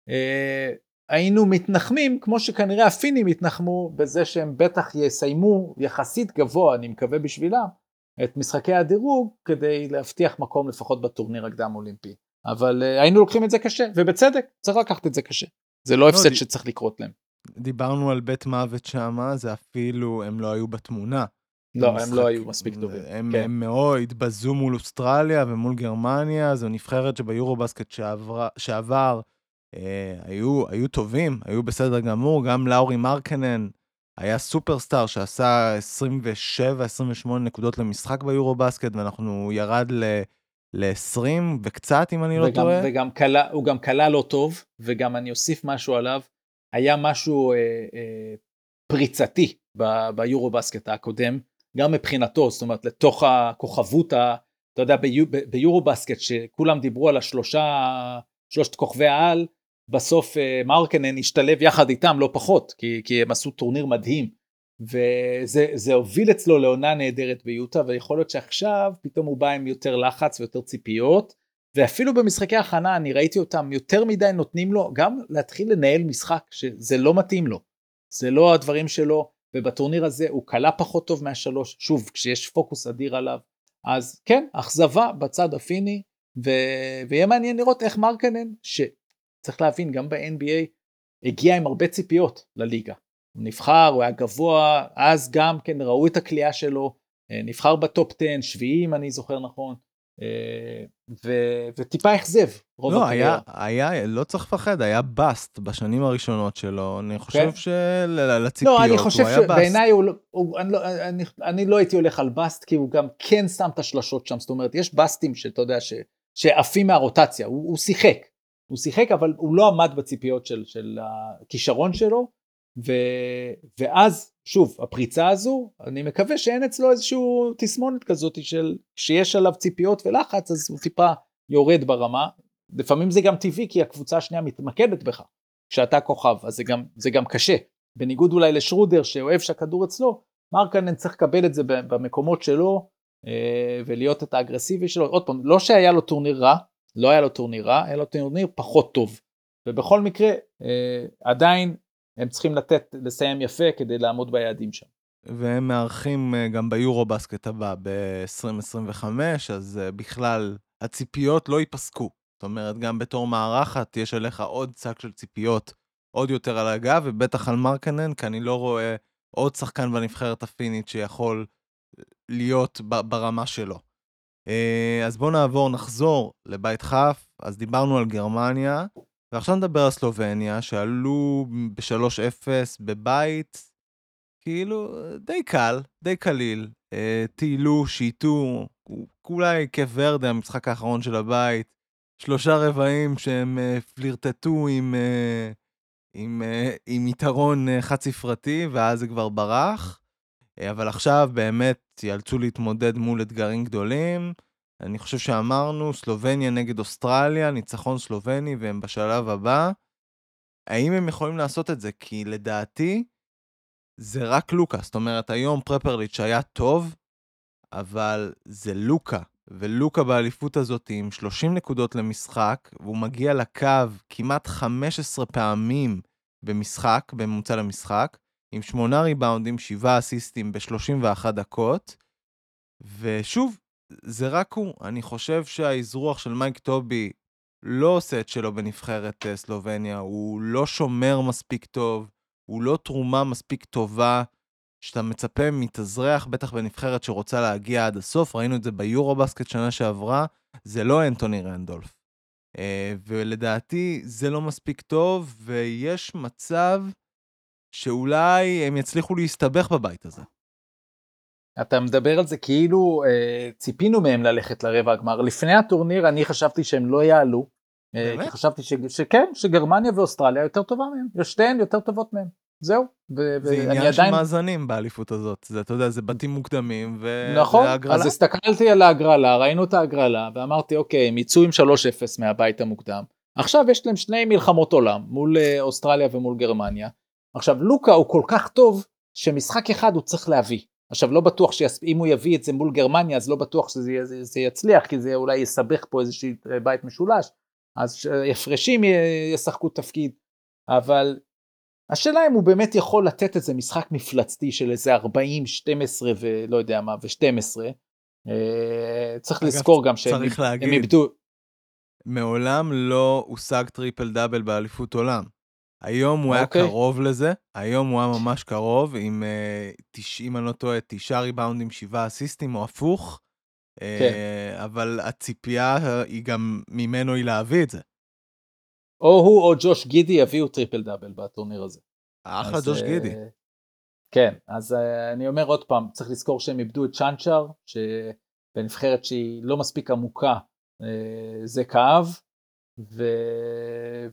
אה, היינו מתנחמים, כמו שכנראה הפינים התנחמו, בזה שהם בטח יסיימו יחסית גבוה, אני מקווה בשבילם, את משחקי הדירוג, כדי להבטיח מקום לפחות בטורניר הקדם אולימפי. אבל אה, היינו לוקחים את זה קשה, ובצדק, צריך לקחת את זה קשה. זה לא, לא הפסד שצריך לקרות להם. דיברנו על בית מוות שמה, זה אפילו, הם לא היו בתמונה. לא, הם לא היו מספיק טובים. הם, כן. הם מאוד התבזו מול אוסטרליה ומול גרמניה, זו נבחרת שביורו-בסקט שעבר, שעבר אה, היו, היו טובים, היו בסדר גמור, גם לאורי מרקנן היה סופרסטאר שעשה 27-28 נקודות למשחק ביורו-בסקט, ואנחנו ירד ל... ל-20 וקצת, אם אני לא וגם, טועה. וגם קלה, הוא גם קלה לא טוב, וגם אני אוסיף משהו עליו, היה משהו אה, אה, פריצתי ביורו בסקט הקודם, גם מבחינתו, זאת אומרת לתוך הכוכבות, ה, אתה יודע, ביו, ביורו בסקט שכולם דיברו על השלושה, שלושת כוכבי העל, בסוף אה, מרקנן השתלב יחד איתם לא פחות, כי, כי הם עשו טורניר מדהים, וזה הוביל אצלו לעונה נהדרת ביוטה, ויכול להיות שעכשיו פתאום הוא בא עם יותר לחץ ויותר ציפיות, ואפילו במשחקי הכנה אני ראיתי אותם יותר מדי נותנים לו גם להתחיל לנהל משחק שזה לא מתאים לו. זה לא הדברים שלו, ובטורניר הזה הוא קלה פחות טוב מהשלוש, שוב, כשיש פוקוס אדיר עליו. אז כן, אכזבה בצד הפיני, ו... ויהיה מעניין לראות איך מרקנן, שצריך להבין, גם ב-NBA, הגיע עם הרבה ציפיות לליגה. הוא נבחר, הוא היה גבוה, אז גם כן ראו את הכלייה שלו, אה, נבחר בטופ 10, שביעי אם אני זוכר נכון, ו, וטיפה אכזב רוב לא, הקריירה. היה, היה, לא צריך לפחד, היה באסט בשנים הראשונות שלו, אני חושב כן? שלציפיות לא, אני חושב שבעיניי הוא, לא, הוא, אני, לא, אני, אני לא הייתי הולך על באסט, כי הוא גם כן שם את השלשות שם, זאת אומרת, יש באסטים שאתה יודע, ש, שעפים מהרוטציה, הוא, הוא שיחק, הוא שיחק, אבל הוא לא עמד בציפיות של, של הכישרון שלו, ו, ואז שוב הפריצה הזו אני מקווה שאין אצלו איזשהו תסמונת כזאת של שיש עליו ציפיות ולחץ אז הוא טיפה יורד ברמה. לפעמים זה גם טבעי כי הקבוצה השנייה מתמקדת בך כשאתה כוכב אז זה גם זה גם קשה. בניגוד אולי לשרודר שאוהב שהכדור אצלו מרקנן צריך לקבל את זה במקומות שלו אה, ולהיות את האגרסיבי שלו. עוד פעם לא שהיה לו טורניר רע לא היה לו טורניר רע היה לו טורניר פחות טוב. ובכל מקרה אה, עדיין הם צריכים לתת, לסיים יפה כדי לעמוד ביעדים שם. והם מארחים אה, גם ביורו בסקט הבא ב-2025, אז אה, בכלל הציפיות לא ייפסקו. זאת אומרת, גם בתור מארחת יש עליך עוד צק של ציפיות עוד יותר על הגב, ובטח על מרקנן, כי אני לא רואה עוד שחקן בנבחרת הפינית שיכול להיות ברמה שלו. אה, אז בואו נעבור, נחזור לבית כ', אז דיברנו על גרמניה, ועכשיו נדבר על סלובניה, שעלו ב-3-0 בבית, כאילו, די קל, די קליל. אה, טיילו, שייטו, אולי כיף ורדה, המשחק האחרון של הבית. שלושה רבעים שהם אה, פלירטטו עם, אה, עם, עם יתרון חד-ספרתי, ואז זה כבר ברח. אבל עכשיו באמת יאלצו להתמודד מול אתגרים גדולים. אני חושב שאמרנו, סלובניה נגד אוסטרליה, ניצחון סלובני, והם בשלב הבא. האם הם יכולים לעשות את זה? כי לדעתי, זה רק לוקה. זאת אומרת, היום פרפרליץ' היה טוב, אבל זה לוקה. ולוקה באליפות הזאת עם 30 נקודות למשחק, והוא מגיע לקו כמעט 15 פעמים במשחק, בממוצע למשחק, עם 8 ריבאונדים, 7 אסיסטים ב-31 דקות. ושוב, זה רק הוא. אני חושב שהאזרוח של מייק טובי לא עושה את שלו בנבחרת אה, סלובניה, הוא לא שומר מספיק טוב, הוא לא תרומה מספיק טובה, שאתה מצפה מתאזרח, בטח בנבחרת שרוצה להגיע עד הסוף, ראינו את זה ביורו בסקט שנה שעברה, זה לא אנטוני רנדולף. אה, ולדעתי זה לא מספיק טוב, ויש מצב שאולי הם יצליחו להסתבך בבית הזה. אתה מדבר על זה כאילו אה, ציפינו מהם ללכת לרבע הגמר. לפני הטורניר אני חשבתי שהם לא יעלו. אה, באמת? כי חשבתי ש, שכן, שגרמניה ואוסטרליה יותר טובה מהם. שתיהן יותר טובות מהם. זהו. ו- זה עניין עדיין... של מאזנים באליפות הזאת. זה, אתה יודע, זה בתים מוקדמים ו... נכון, אז הסתכלתי על ההגרלה, ראינו את ההגרלה, ואמרתי, אוקיי, הם יצאו עם 3-0 מהבית המוקדם. עכשיו יש להם שני מלחמות עולם, מול אה, אוסטרליה ומול גרמניה. עכשיו לוקה הוא כל כך טוב, שמשחק אחד הוא צריך להביא. עכשיו לא בטוח שאם הוא יביא את זה מול גרמניה אז לא בטוח שזה זה, זה יצליח כי זה אולי יסבך פה איזשהו אה, בית משולש. אז הפרשים ישחקו תפקיד. אבל השאלה אם הוא באמת יכול לתת איזה משחק מפלצתי של איזה 40, 12 ולא יודע מה ו-12 אה, צריך אגב, לזכור גם שהם איבדו מעולם לא הושג טריפל דאבל באליפות עולם היום הוא אוקיי. היה קרוב לזה, היום הוא היה ממש קרוב, עם, אה, 90, אני לא טועה, תשעה ריבאונדים, שבעה אסיסטים, או הפוך. כן. אה, אבל הציפייה היא גם ממנו היא להביא את זה. או הוא או ג'וש גידי יביאו טריפל דאבל בטורניר הזה. אחלה ג'וש גידי. כן, אז אה, אני אומר עוד פעם, צריך לזכור שהם איבדו את צ'אנצ'אר, שבנבחרת שהיא לא מספיק עמוקה, זה כאב. ו...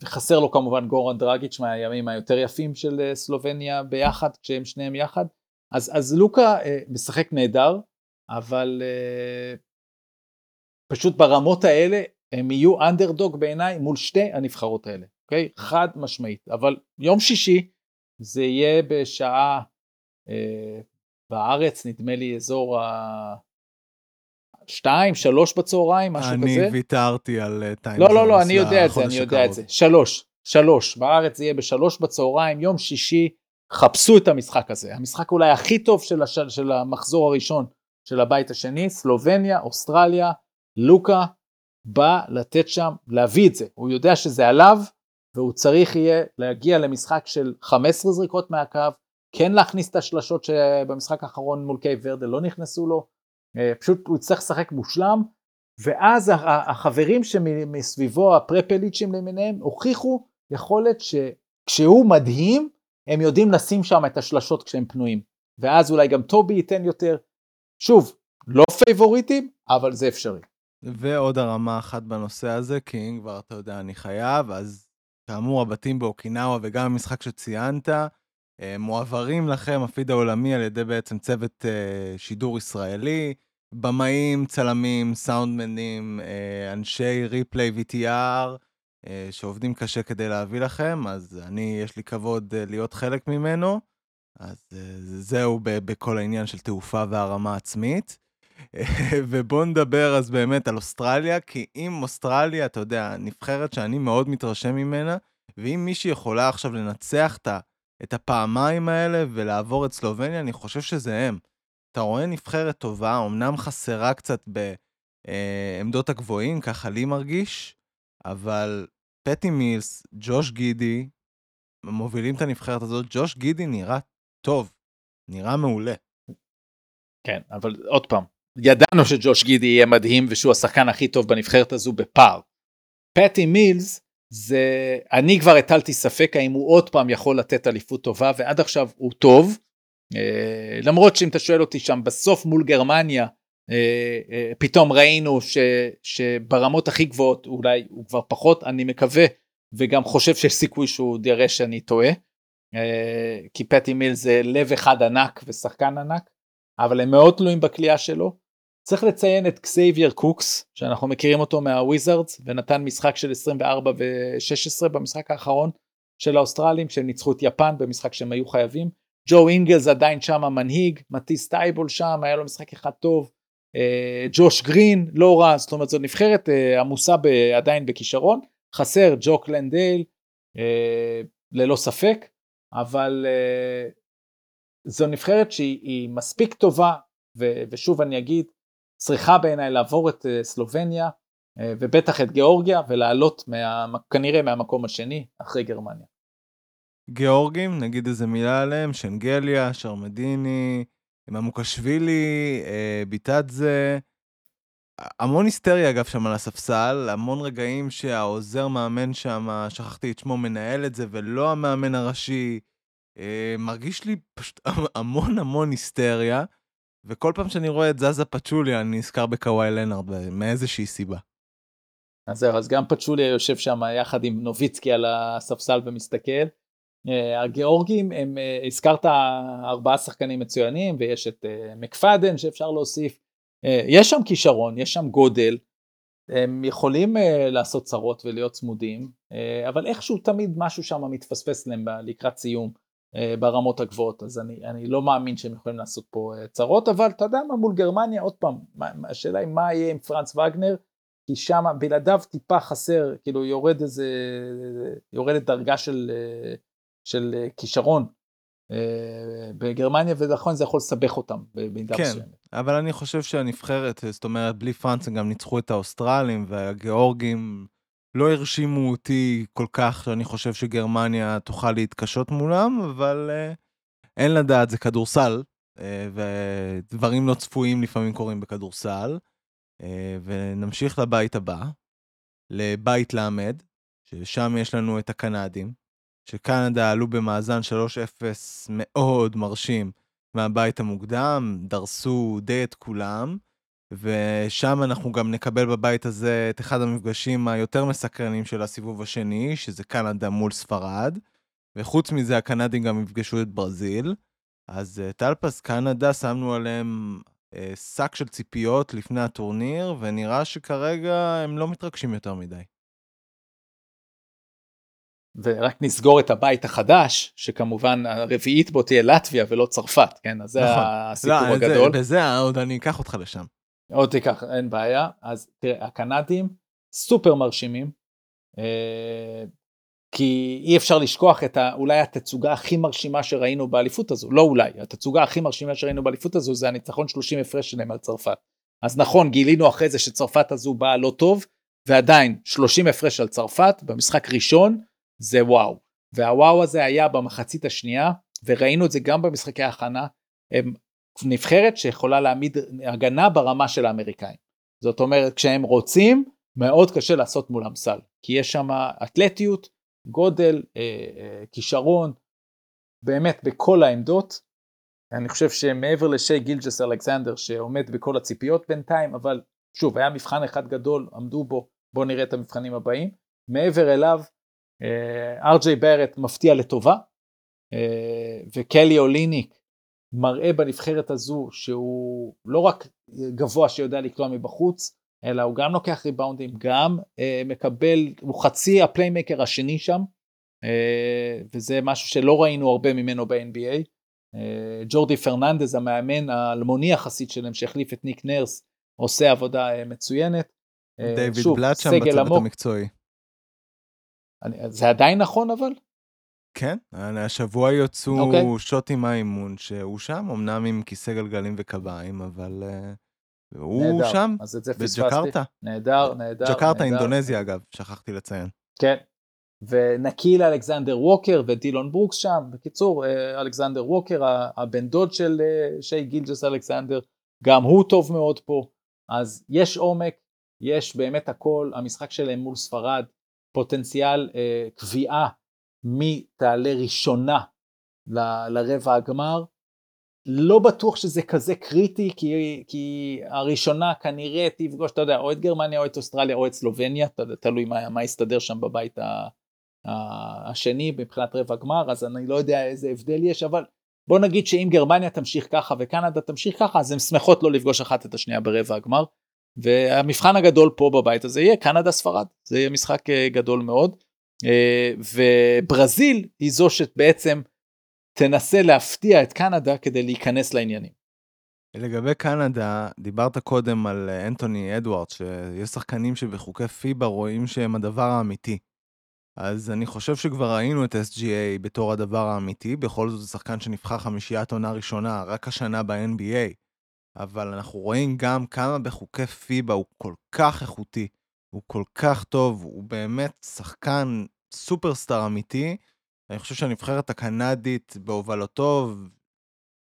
וחסר לו כמובן גורן דרגיץ' מהימים היותר יפים של אה, סלובניה ביחד, כשהם שניהם יחד. אז, אז לוקה אה, משחק נהדר, אבל אה, פשוט ברמות האלה הם יהיו אנדרדוג בעיניי מול שתי הנבחרות האלה, אוקיי? חד משמעית. אבל יום שישי זה יהיה בשעה אה, בארץ, נדמה לי אזור ה... שתיים, שלוש בצהריים, משהו אני כזה. אני ויתרתי על טיים לא, לא, לא, אני יודע את זה, אני יודע את זה. שלוש, שלוש. בארץ זה יהיה בשלוש בצהריים, יום שישי, חפשו את המשחק הזה. המשחק אולי הכי טוב של, הש... של המחזור הראשון של הבית השני, סלובניה, אוסטרליה, לוקה, בא לתת שם, להביא את זה. הוא יודע שזה עליו, והוא צריך יהיה להגיע למשחק של 15 זריקות מהקו, כן להכניס את השלשות שבמשחק האחרון מול קייב ורדה לא נכנסו לו, אה, פשוט הוא יצטרך לשחק מושלם, ואז החברים שמסביבו, הפרפליצ'ים למיניהם, הוכיחו יכולת שכשהוא מדהים, הם יודעים לשים שם את השלשות כשהם פנויים. ואז אולי גם טובי ייתן יותר. שוב, לא פייבוריטים, אבל זה אפשרי. ועוד הרמה אחת בנושא הזה, כי אם כבר אתה יודע, אני חייב, אז כאמור, הבתים באוקינאווה וגם המשחק שציינת, אה, מועברים לכם, הפיד העולמי, על ידי בעצם צוות אה, שידור ישראלי, במאים, צלמים, סאונדמנים, אה, אנשי replay VTR, שעובדים קשה כדי להביא לכם, אז אני, יש לי כבוד להיות חלק ממנו. אז זהו בכל העניין של תעופה והרמה עצמית. <laughs> ובואו נדבר אז באמת על אוסטרליה, כי אם אוסטרליה, אתה יודע, נבחרת שאני מאוד מתרשם ממנה, ואם מישהי יכולה עכשיו לנצח את. את הפעמיים האלה ולעבור את סלובניה, אני חושב שזה הם. אתה רואה נבחרת טובה, אמנם חסרה קצת בעמדות הגבוהים, ככה לי מרגיש, אבל פטי מילס, ג'וש גידי, מובילים את הנבחרת הזאת. ג'וש גידי נראה טוב, נראה מעולה. כן, אבל עוד פעם, ידענו שג'וש גידי יהיה מדהים ושהוא השחקן הכי טוב בנבחרת הזו בפער. פטי מילס זה אני כבר הטלתי ספק האם הוא עוד פעם יכול לתת אליפות טובה ועד עכשיו הוא טוב. אה, למרות שאם אתה שואל אותי שם בסוף מול גרמניה אה, אה, פתאום ראינו ש, שברמות הכי גבוהות אולי הוא כבר פחות אני מקווה וגם חושב שיש סיכוי שהוא יראה שאני טועה. כי פטי מילס זה לב אחד ענק ושחקן ענק אבל הם מאוד תלויים בקליעה שלו צריך לציין את קסייבייר קוקס שאנחנו מכירים אותו מהוויזרדס ונתן משחק של 24 ו-16 במשחק האחרון של האוסטרלים שהם ניצחו את יפן במשחק שהם היו חייבים. ג'ו אינגלס עדיין שם המנהיג, מטיס טייבול שם היה לו משחק אחד טוב, אה, ג'וש גרין לא רע, זאת אומרת זו נבחרת אה, עמוסה עדיין בכישרון, חסר ג'וק לנדייל אה, ללא ספק, אבל זו נבחרת שהיא מספיק טובה ושוב אני אגיד צריכה בעיניי לעבור את אה, סלובניה אה, ובטח את גיאורגיה ולעלות מה, כנראה מהמקום השני אחרי גרמניה. גיאורגים, נגיד איזה מילה עליהם, שנגליה, שרמדיני, ממוקשווילי, אה, ביטדזה, המון היסטריה אגב שם על הספסל, המון רגעים שהעוזר מאמן שם, שכחתי את שמו, מנהל את זה ולא המאמן הראשי. מרגיש לי פשוט <laughs> המון המון היסטריה. וכל פעם שאני רואה את זזה פצ'וליה, אני נזכר בקוואי לנארד, מאיזושהי סיבה. אז זהו, אז גם פצ'וליה יושב שם יחד עם נוביצקי על הספסל ומסתכל. אה, הגיאורגים, הם, אה, הזכרת ארבעה שחקנים מצוינים, ויש את אה, מקפדן שאפשר להוסיף. יש שם כישרון, יש שם גודל. הם יכולים לעשות צרות ולהיות צמודים, אבל איכשהו תמיד משהו שם מתפספס להם לקראת סיום ברמות הגבוהות, אז אני, אני לא מאמין שהם יכולים לעשות פה uh, צרות, אבל אתה יודע מה, מול גרמניה, עוד פעם, השאלה היא מה יהיה עם פרנץ וגנר, כי שם בלעדיו טיפה חסר, כאילו יורד איזה, יורדת דרגה של, של כישרון אה, בגרמניה, ונכון, זה יכול לסבך אותם במידה כן, מסוימת. כן, אבל אני חושב שהנבחרת, זאת אומרת, בלי פרנס הם גם ניצחו את האוסטרלים, והגיאורגים לא הרשימו אותי כל כך, שאני חושב שגרמניה תוכל להתקשות מולם, אבל uh, אין לדעת, זה כדורסל, uh, ודברים לא צפויים לפעמים קורים בכדורסל. Uh, ונמשיך לבית הבא, לבית ל', ששם יש לנו את הקנדים. שקנדה עלו במאזן 3-0 מאוד מרשים מהבית המוקדם, דרסו די את כולם, ושם אנחנו גם נקבל בבית הזה את אחד המפגשים היותר מסקרנים של הסיבוב השני, שזה קנדה מול ספרד, וחוץ מזה הקנדים גם יפגשו את ברזיל. אז אה, טלפס, קנדה, שמנו עליהם אה, שק של ציפיות לפני הטורניר, ונראה שכרגע הם לא מתרגשים יותר מדי. ורק נסגור את הבית החדש, שכמובן הרביעית בו תהיה לטביה ולא צרפת, כן? אז זה נכון. הסיפור לא, הגדול. זה, בזה עוד אני אקח אותך לשם. עוד תיקח, אין בעיה. אז תראה, הקנדים סופר מרשימים, אה, כי אי אפשר לשכוח את ה, אולי התצוגה הכי מרשימה שראינו באליפות הזו, לא אולי, התצוגה הכי מרשימה שראינו באליפות הזו זה הניצחון 30 הפרש שלהם על צרפת. אז נכון, גילינו אחרי זה שצרפת הזו באה לא טוב, ועדיין 30 הפרש על צרפת במשחק ראשון, זה וואו. והוואו הזה היה במחצית השנייה, וראינו את זה גם במשחקי ההכנה, הם נבחרת שיכולה להעמיד הגנה ברמה של האמריקאים. זאת אומרת, כשהם רוצים, מאוד קשה לעשות מולם סל, כי יש שם אתלטיות, גודל, אה, אה, כישרון, באמת בכל העמדות. אני חושב שמעבר לשי גילג'ס אלכסנדר שעומד בכל הציפיות בינתיים, אבל שוב, היה מבחן אחד גדול, עמדו בו, בואו נראה את המבחנים הבאים. מעבר אליו, ארג'יי ברט מפתיע לטובה, אה, וקלי אוליניק מראה בנבחרת הזו שהוא לא רק גבוה שיודע לקלוע מבחוץ, אלא הוא גם לוקח ריבאונדים, גם אה, מקבל, הוא חצי ה playmaker השני שם, אה, וזה משהו שלא ראינו הרבה ממנו ב-NBA. אה, ג'ורדי פרננדז, המאמן האלמוני יחסית שלהם, שהחליף את ניק נרס, עושה עבודה אה, מצוינת. דיוויד בלאט שם בצוות המקצועי. אני, זה עדיין נכון אבל? כן, השבוע יצאו okay. אוקיי. שוטים מהאימון שהוא שם, אמנם עם כיסא גלגלים וקביים, אבל אה, הוא נהדר. שם, אז את זה בג'קרטה. נהדר, נהדר. ג'קרטה, נהדר. אינדונזיה אגב, שכחתי לציין. כן, וניקיל אלכסנדר ווקר ודילון ברוקס שם. בקיצור, אה, אלכסנדר ווקר, הבן דוד של אה, שי גילג'ס אלכסנדר, גם הוא טוב מאוד פה. אז יש עומק, יש באמת הכל, המשחק שלהם מול ספרד פוטנציאל אה, קביעה מי תעלה ראשונה ל, לרבע הגמר. לא בטוח שזה כזה קריטי, כי, כי הראשונה כנראה תפגוש, אתה יודע, או את גרמניה או את אוסטרליה או את סלובניה, תלוי מה, מה יסתדר שם בבית ה, ה, השני מבחינת רבע גמר, אז אני לא יודע איזה הבדל יש, אבל בוא נגיד שאם גרמניה תמשיך ככה וקנדה תמשיך ככה, אז הן שמחות לא לפגוש אחת את השנייה ברבע הגמר. והמבחן הגדול פה בבית הזה יהיה קנדה ספרד זה יהיה משחק אה, גדול מאוד וברזיל היא זו שבעצם תנסה להפתיע את קנדה כדי להיכנס לעניינים. לגבי קנדה, דיברת קודם על אה, אנטוני אדוארד, שיש שחקנים שבחוקי פיבה רואים שהם הדבר האמיתי. אז אני חושב שכבר ראינו את SGA בתור הדבר האמיתי, בכל זאת זה שחקן שנבחר חמישיית עונה ראשונה רק השנה ב-NBA. אבל אנחנו רואים גם כמה בחוקי פיבה הוא כל כך איכותי, הוא כל כך טוב, הוא באמת שחקן סופרסטאר אמיתי. אני חושב שהנבחרת הקנדית בהובלתו,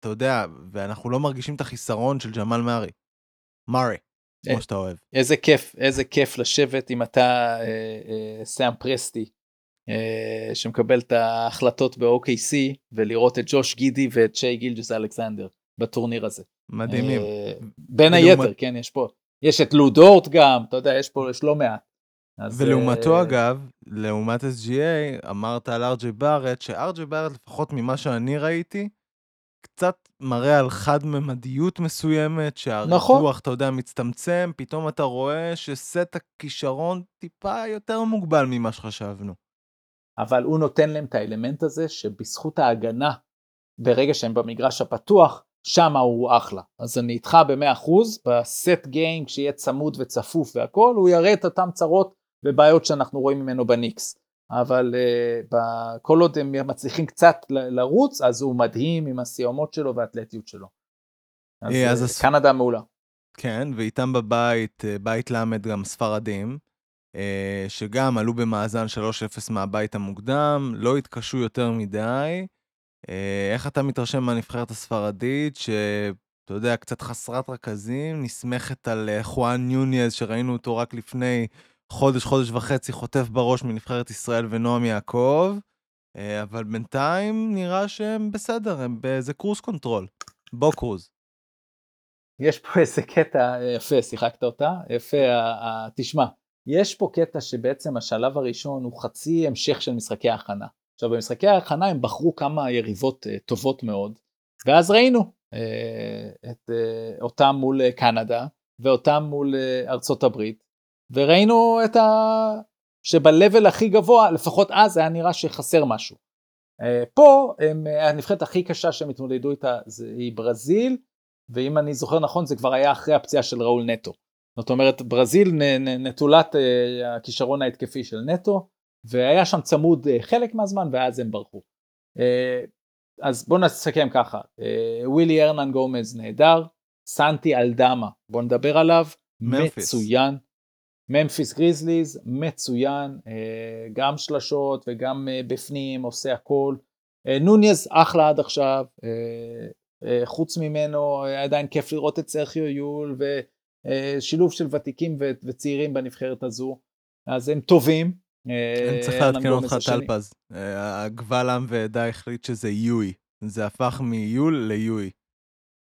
אתה יודע, ואנחנו לא מרגישים את החיסרון של ג'מאל מארי. מארי, כמו אה, שאתה אוהב. איזה כיף, איזה כיף לשבת עם אתה אה, אה, סאם פרסטי, אה, שמקבל את ההחלטות ב-OKC, ולראות את ג'וש גידי ואת שי גילג'ס אלכסנדר בטורניר הזה. מדהימים. אה, בין היתר, כן, יש פה, יש את לודורט גם, אתה יודע, יש פה, יש לא מעט. אז, ולעומתו uh... אגב, לעומת SGA, אמרת על ארג'י בארט, שארג'י בארט, לפחות ממה שאני ראיתי, קצת מראה על חד-ממדיות מסוימת, שהריווח, נכון. אתה יודע, מצטמצם, פתאום אתה רואה שסט הכישרון טיפה יותר מוגבל ממה שחשבנו. אבל הוא נותן להם את האלמנט הזה שבזכות ההגנה, ברגע שהם במגרש הפתוח, שם הוא אחלה. אז אני איתך ב-100%, בסט גיים, כשיהיה צמוד וצפוף והכל, הוא יראה את אותם צרות ובעיות שאנחנו רואים ממנו בניקס. אבל uh, כל עוד הם מצליחים קצת לרוץ, אז הוא מדהים עם הסיומות שלו והאתלטיות שלו. אז, אה, uh, קנדה מעולה. כן, ואיתם בבית, בית ל' גם ספרדים, שגם עלו במאזן 3-0 מהבית המוקדם, לא התקשו יותר מדי. איך אתה מתרשם מהנבחרת הספרדית, שאתה יודע, קצת חסרת רכזים, נסמכת על חואן נונייז, שראינו אותו רק לפני חודש, חודש וחצי חוטף בראש מנבחרת ישראל ונועם יעקב, אה, אבל בינתיים נראה שהם בסדר, הם באיזה cruise control. בוא קרוז. יש פה <laughs> איזה קטע אה, יפה, שיחקת אותה? יפה, תשמע, יש פה קטע שבעצם השלב הראשון הוא חצי המשך של משחקי ההכנה. עכשיו במשחקי ההכנה הם בחרו כמה יריבות טובות מאוד, ואז ראינו את, אותם מול קנדה ואותם מול ארצות הברית, וראינו את ה... שב-level הכי גבוה, לפחות אז היה נראה שחסר משהו. Uh, פה הם, הנבחרת הכי קשה שהם התמודדו איתה זה, היא ברזיל, ואם אני זוכר נכון זה כבר היה אחרי הפציעה של ראול נטו. זאת אומרת ברזיל נטולת uh, הכישרון ההתקפי של נטו, והיה שם צמוד חלק מהזמן ואז הם ברחו. אז בואו נסכם ככה, ווילי ארנן גומז נהדר, סנטי אלדמה, בואו נדבר עליו, מפיס. מצוין. ממפיס גריזליז מצוין, אה, גם שלשות וגם אה, בפנים עושה הכל. אה, נוניז אחלה עד עכשיו, חוץ ממנו עדיין כיף לראות את סרחיו יול ושילוב של ותיקים וצעירים בנבחרת הזו, אז הם טובים. אני צריך לעדכן אותך טלפז, הגבל עם ועדה החליט שזה יואי, זה הפך מיול ליואי.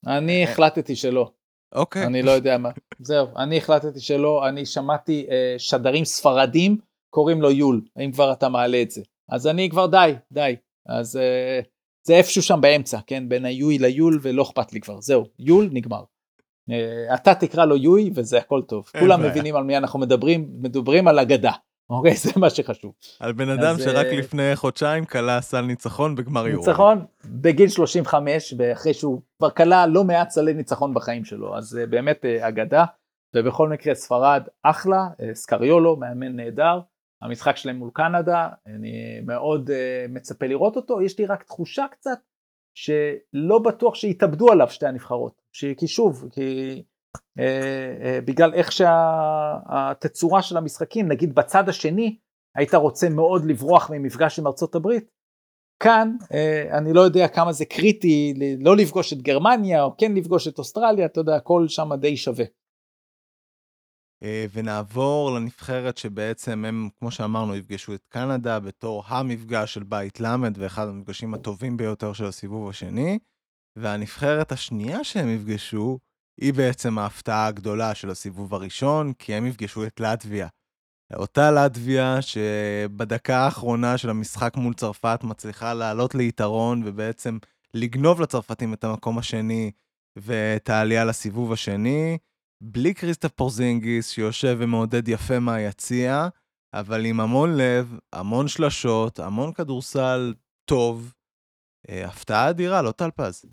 אני החלטתי שלא. אוקיי. אני לא יודע מה. זהו, אני החלטתי שלא, אני שמעתי אה, שדרים ספרדים, קוראים לו יול, אם כבר אתה מעלה את זה. אז אני כבר די, די. אז אה, זה איפשהו שם באמצע, כן? בין היואי ליול, ולא אכפת לי כבר. זהו, יול נגמר. אה, אתה תקרא לו יואי וזה הכל טוב. כולם בעיה. מבינים על מי אנחנו מדברים, מדברים על אגדה. אוקיי, <laughs> זה מה שחשוב. על בן אדם שרק uh, לפני חודשיים כלה סל ניצחון בגמר יורו. ניצחון בגיל 35, ואחרי שהוא כבר כלה לא מעט סלי ניצחון בחיים שלו, אז uh, באמת uh, אגדה. ובכל מקרה ספרד אחלה, סקריולו, מאמן נהדר. המשחק שלהם מול קנדה, אני מאוד מצפה לראות אותו, יש לי רק תחושה קצת שלא בטוח שיתאבדו עליו שתי הנבחרות. כי שוב, כי אה, אה, בגלל איך שהתצורה של המשחקים, נגיד בצד השני, היית רוצה מאוד לברוח ממפגש עם ארצות הברית, כאן אה, אני לא יודע כמה זה קריטי לא לפגוש את גרמניה או כן לפגוש את אוסטרליה, אתה יודע, הכל שם די שווה. ונעבור לנבחרת שבעצם הם, כמו שאמרנו, יפגשו את קנדה בתור המפגש של בית ל' ואחד המפגשים הטובים ביותר של הסיבוב השני, והנבחרת השנייה שהם יפגשו היא בעצם ההפתעה הגדולה של הסיבוב הראשון, כי הם יפגשו את לטביה. אותה לטביה שבדקה האחרונה של המשחק מול צרפת מצליחה לעלות ליתרון ובעצם לגנוב לצרפתים את המקום השני ואת העלייה לסיבוב השני, בלי כריסטף פורזינגיס שיושב ומעודד יפה מהיציע, אבל עם המון לב, המון שלשות, המון כדורסל טוב. אה, הפתעה אדירה, לא טלפז.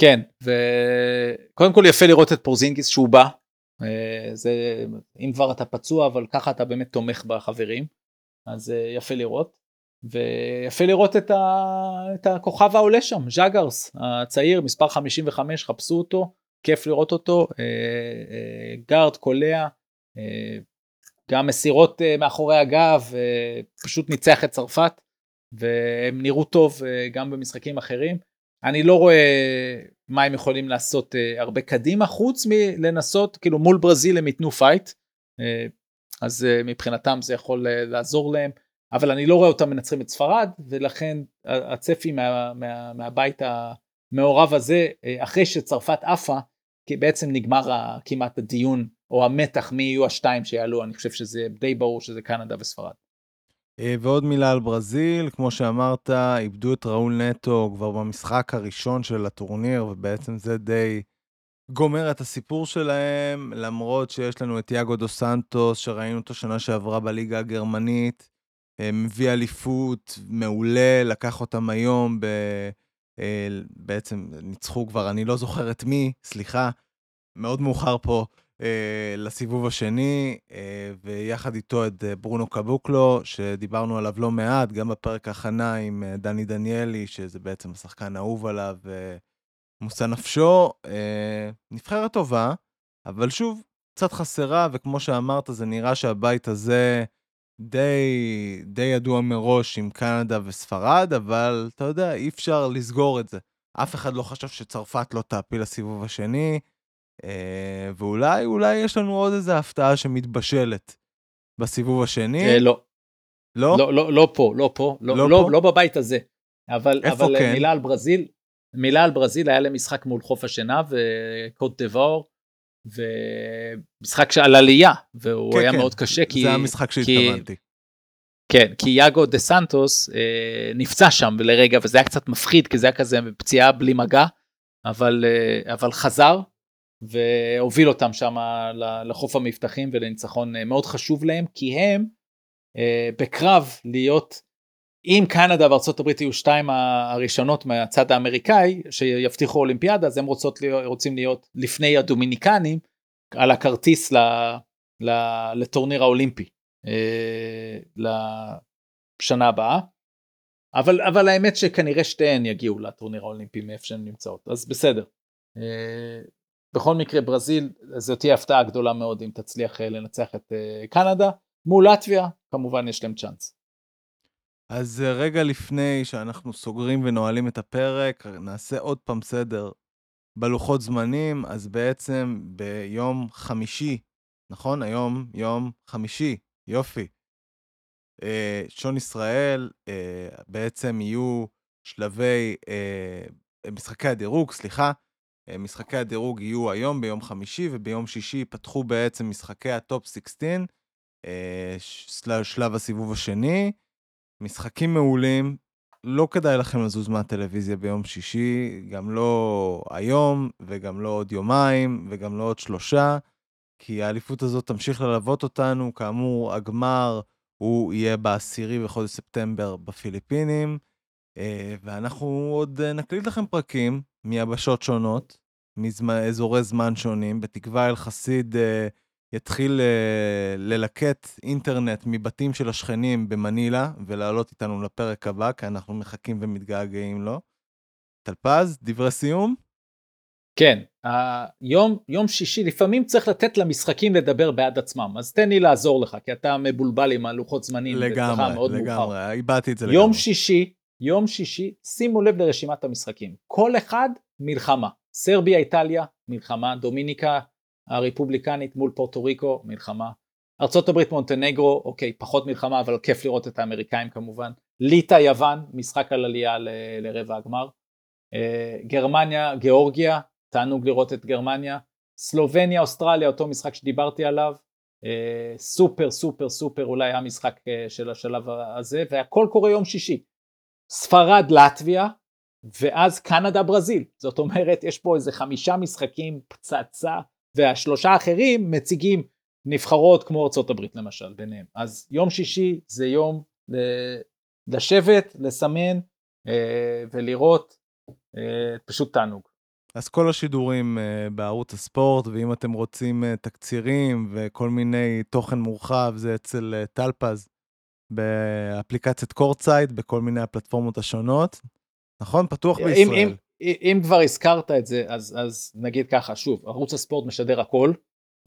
כן, וקודם כל יפה לראות את פורזינגיס שהוא בא, אה, זה, אם כבר אתה פצוע אבל ככה אתה באמת תומך בחברים, אז אה, יפה לראות. ויפה לראות את, ה, את הכוכב העולה שם, ז'אגרס הצעיר, מספר 55, חפשו אותו, כיף לראות אותו, אה, גארד קולע, גם מסירות מאחורי הגב, פשוט ניצח את צרפת, והם נראו טוב גם במשחקים אחרים. אני לא רואה מה הם יכולים לעשות אה, הרבה קדימה, חוץ מלנסות, כאילו מול ברזיל הם ייתנו פייט, אה, אז אה, מבחינתם זה יכול אה, לעזור להם, אבל אני לא רואה אותם מנצחים את ספרד, ולכן הצפי מה, מה, מהבית המעורב הזה, אה, אחרי שצרפת עפה, כי בעצם נגמר כמעט הדיון, או המתח מי יהיו השתיים שיעלו, אני חושב שזה די ברור שזה קנדה וספרד. אה, ועוד מילה על ברזיל, כמו שאמרת, איבדו את ראול נטו כבר במשחק הראשון של הטורניר, ובעצם זה די גומר את הסיפור שלהם, למרות שיש לנו את יאגו דו סנטוס, שראינו אותו שנה שעברה בליגה הגרמנית, אה, מביא אליפות מעולה, לקח אותם היום, ב... אה, בעצם ניצחו כבר, אני לא זוכר את מי, סליחה, מאוד מאוחר פה. אה, לסיבוב השני, אה, ויחד איתו את אה, ברונו קבוקלו, שדיברנו עליו לא מעט, גם בפרק הכנה עם דני דניאלי, שזה בעצם השחקן האהוב עליו, מושא נפשו. נבחרת טובה, אבל שוב, קצת חסרה, וכמו שאמרת, זה נראה שהבית הזה די, די ידוע מראש עם קנדה וספרד, אבל אתה יודע, אי אפשר לסגור את זה. אף אחד לא חשב שצרפת לא תעפיל לסיבוב השני. אה, ואולי, אולי יש לנו עוד איזה הפתעה שמתבשלת בסיבוב השני. אה, לא. לא? לא, לא, לא פה, לא פה, לא, לא לא, פה? לא בבית הזה. אבל, איפה אבל כן? מילה על ברזיל, מילה על ברזיל, היה להם משחק מול חוף השנהב וקוט דבור, ומשחק שעל עלייה, והוא כן, היה כן. מאוד קשה, כי... זה המשחק שהתכוונתי. כן, כי יאגו דה סנטוס אה, נפצע שם לרגע, וזה היה קצת מפחיד, כי זה היה כזה פציעה בלי מגע, אבל, אה, אבל חזר, והוביל אותם שם לחוף המבטחים ולניצחון אה, מאוד חשוב להם, כי הם אה, בקרב להיות, אם קנדה הברית יהיו שתיים הראשונות מהצד האמריקאי, שיבטיחו אולימפיאדה, אז הם רוצות רוצים להיות לפני הדומיניקנים, על הכרטיס ל, ל, לטורניר האולימפי. אה, לשנה הבאה. אבל, אבל האמת שכנראה שתיהן יגיעו לטורניר האולימפי מאיפה שהן נמצאות, אז בסדר. בכל מקרה ברזיל זו תהיה הפתעה גדולה מאוד אם תצליח אה, לנצח את אה, קנדה. מול לטביה כמובן יש להם צ'אנס. אז אה, רגע לפני שאנחנו סוגרים ונועלים את הפרק, נעשה עוד פעם סדר בלוחות זמנים. אז בעצם ביום חמישי, נכון? היום יום חמישי, יופי. שעון ישראל, בעצם יהיו שלבי, משחקי הדירוג, סליחה, משחקי הדירוג יהיו היום ביום חמישי, וביום שישי ייפתחו בעצם משחקי הטופ 16, אה, של- שלב הסיבוב השני. משחקים מעולים, לא כדאי לכם לזוז מהטלוויזיה ביום שישי, גם לא היום, וגם לא עוד יומיים, וגם לא עוד שלושה, כי האליפות הזאת תמשיך ללוות אותנו. כאמור, הגמר הוא יהיה בעשירי בחודש ספטמבר בפיליפינים, אה, ואנחנו עוד אה, נקליט לכם פרקים מיבשות שונות, מאזורי זמן שונים, בתקווה אל חסיד אה, יתחיל אה, ללקט אינטרנט מבתים של השכנים במנילה, ולעלות איתנו לפרק הבא, כי אנחנו מחכים ומתגעגעים לו. טלפז, דברי סיום? כן, היום יום שישי לפעמים צריך לתת למשחקים לדבר בעד עצמם, אז תן לי לעזור לך, כי אתה מבולבל עם הלוחות זמנים, לגמרי. לגמרי, איבדתי את זה יום לגמרי. שישי, יום שישי, שימו לב לרשימת המשחקים. כל אחד מלחמה. סרביה, איטליה, מלחמה. דומיניקה הרפובליקנית מול פורטו ריקו, מלחמה. ארה"ב, מונטנגרו, אוקיי, פחות מלחמה, אבל כיף לראות את האמריקאים כמובן. ליטא, יוון, משחק על עלייה ל- לרבע הגמר. אה, גרמניה, גיאורגיה, תענוג לראות את גרמניה. סלובניה, אוסטרליה, אותו משחק שדיברתי עליו. אה, סופר סופר סופר אולי המשחק אה, של השלב הזה, והכל קורה יום שישי. ספרד, לטביה, ואז קנדה, ברזיל. זאת אומרת, יש פה איזה חמישה משחקים פצצה, והשלושה האחרים מציגים נבחרות כמו ארצות הברית למשל, ביניהם. אז יום שישי זה יום לשבת, לסמן אה, ולראות, אה, פשוט תענוג. אז כל השידורים uh, בערוץ הספורט, ואם אתם רוצים תקצירים וכל מיני תוכן מורחב, זה אצל טלפז באפליקציית קורצייט, בכל מיני הפלטפורמות השונות. נכון? פתוח אם, בישראל. אם, אם כבר הזכרת את זה, אז, אז נגיד ככה, שוב, ערוץ הספורט משדר הכל,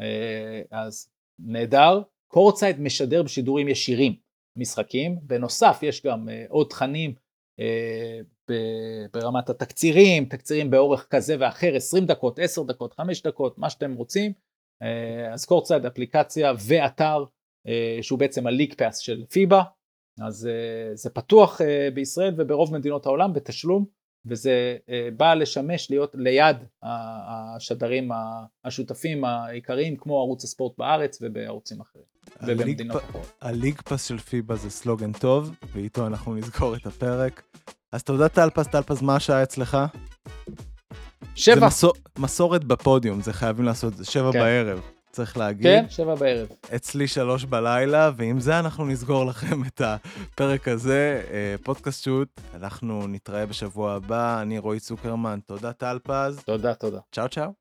אה, אז נהדר. קורצייט משדר בשידורים ישירים משחקים, בנוסף יש גם אה, עוד תכנים אה, ברמת התקצירים, תקצירים באורך כזה ואחר, 20 דקות, 10 דקות, 5 דקות, מה שאתם רוצים. אז קורצייט אפליקציה ואתר שהוא בעצם הליג פאס של פיבה, אז אה, זה פתוח אה, בישראל וברוב מדינות העולם בתשלום. וזה אה, בא לשמש להיות ליד השדרים השותפים העיקריים כמו ערוץ הספורט בארץ ובערוצים אחרים. הליג ובמדינות פ- אחרות. הליג פס של פיבה זה סלוגן טוב, ואיתו אנחנו נסגור את הפרק. אז תודה טלפז, טלפז, מה השעה אצלך? זה שבע, מסור, מסורת בפודיום, זה חייבים לעשות, זה שבע כן. בערב, צריך להגיד. כן, שבע בערב. אצלי שלוש בלילה, ועם זה אנחנו נסגור לכם את הפרק הזה, אה, פודקאסט שוט. אנחנו נתראה בשבוע הבא, אני רועי צוקרמן, תודה טל פז. תודה, תודה. צ'או צ'או.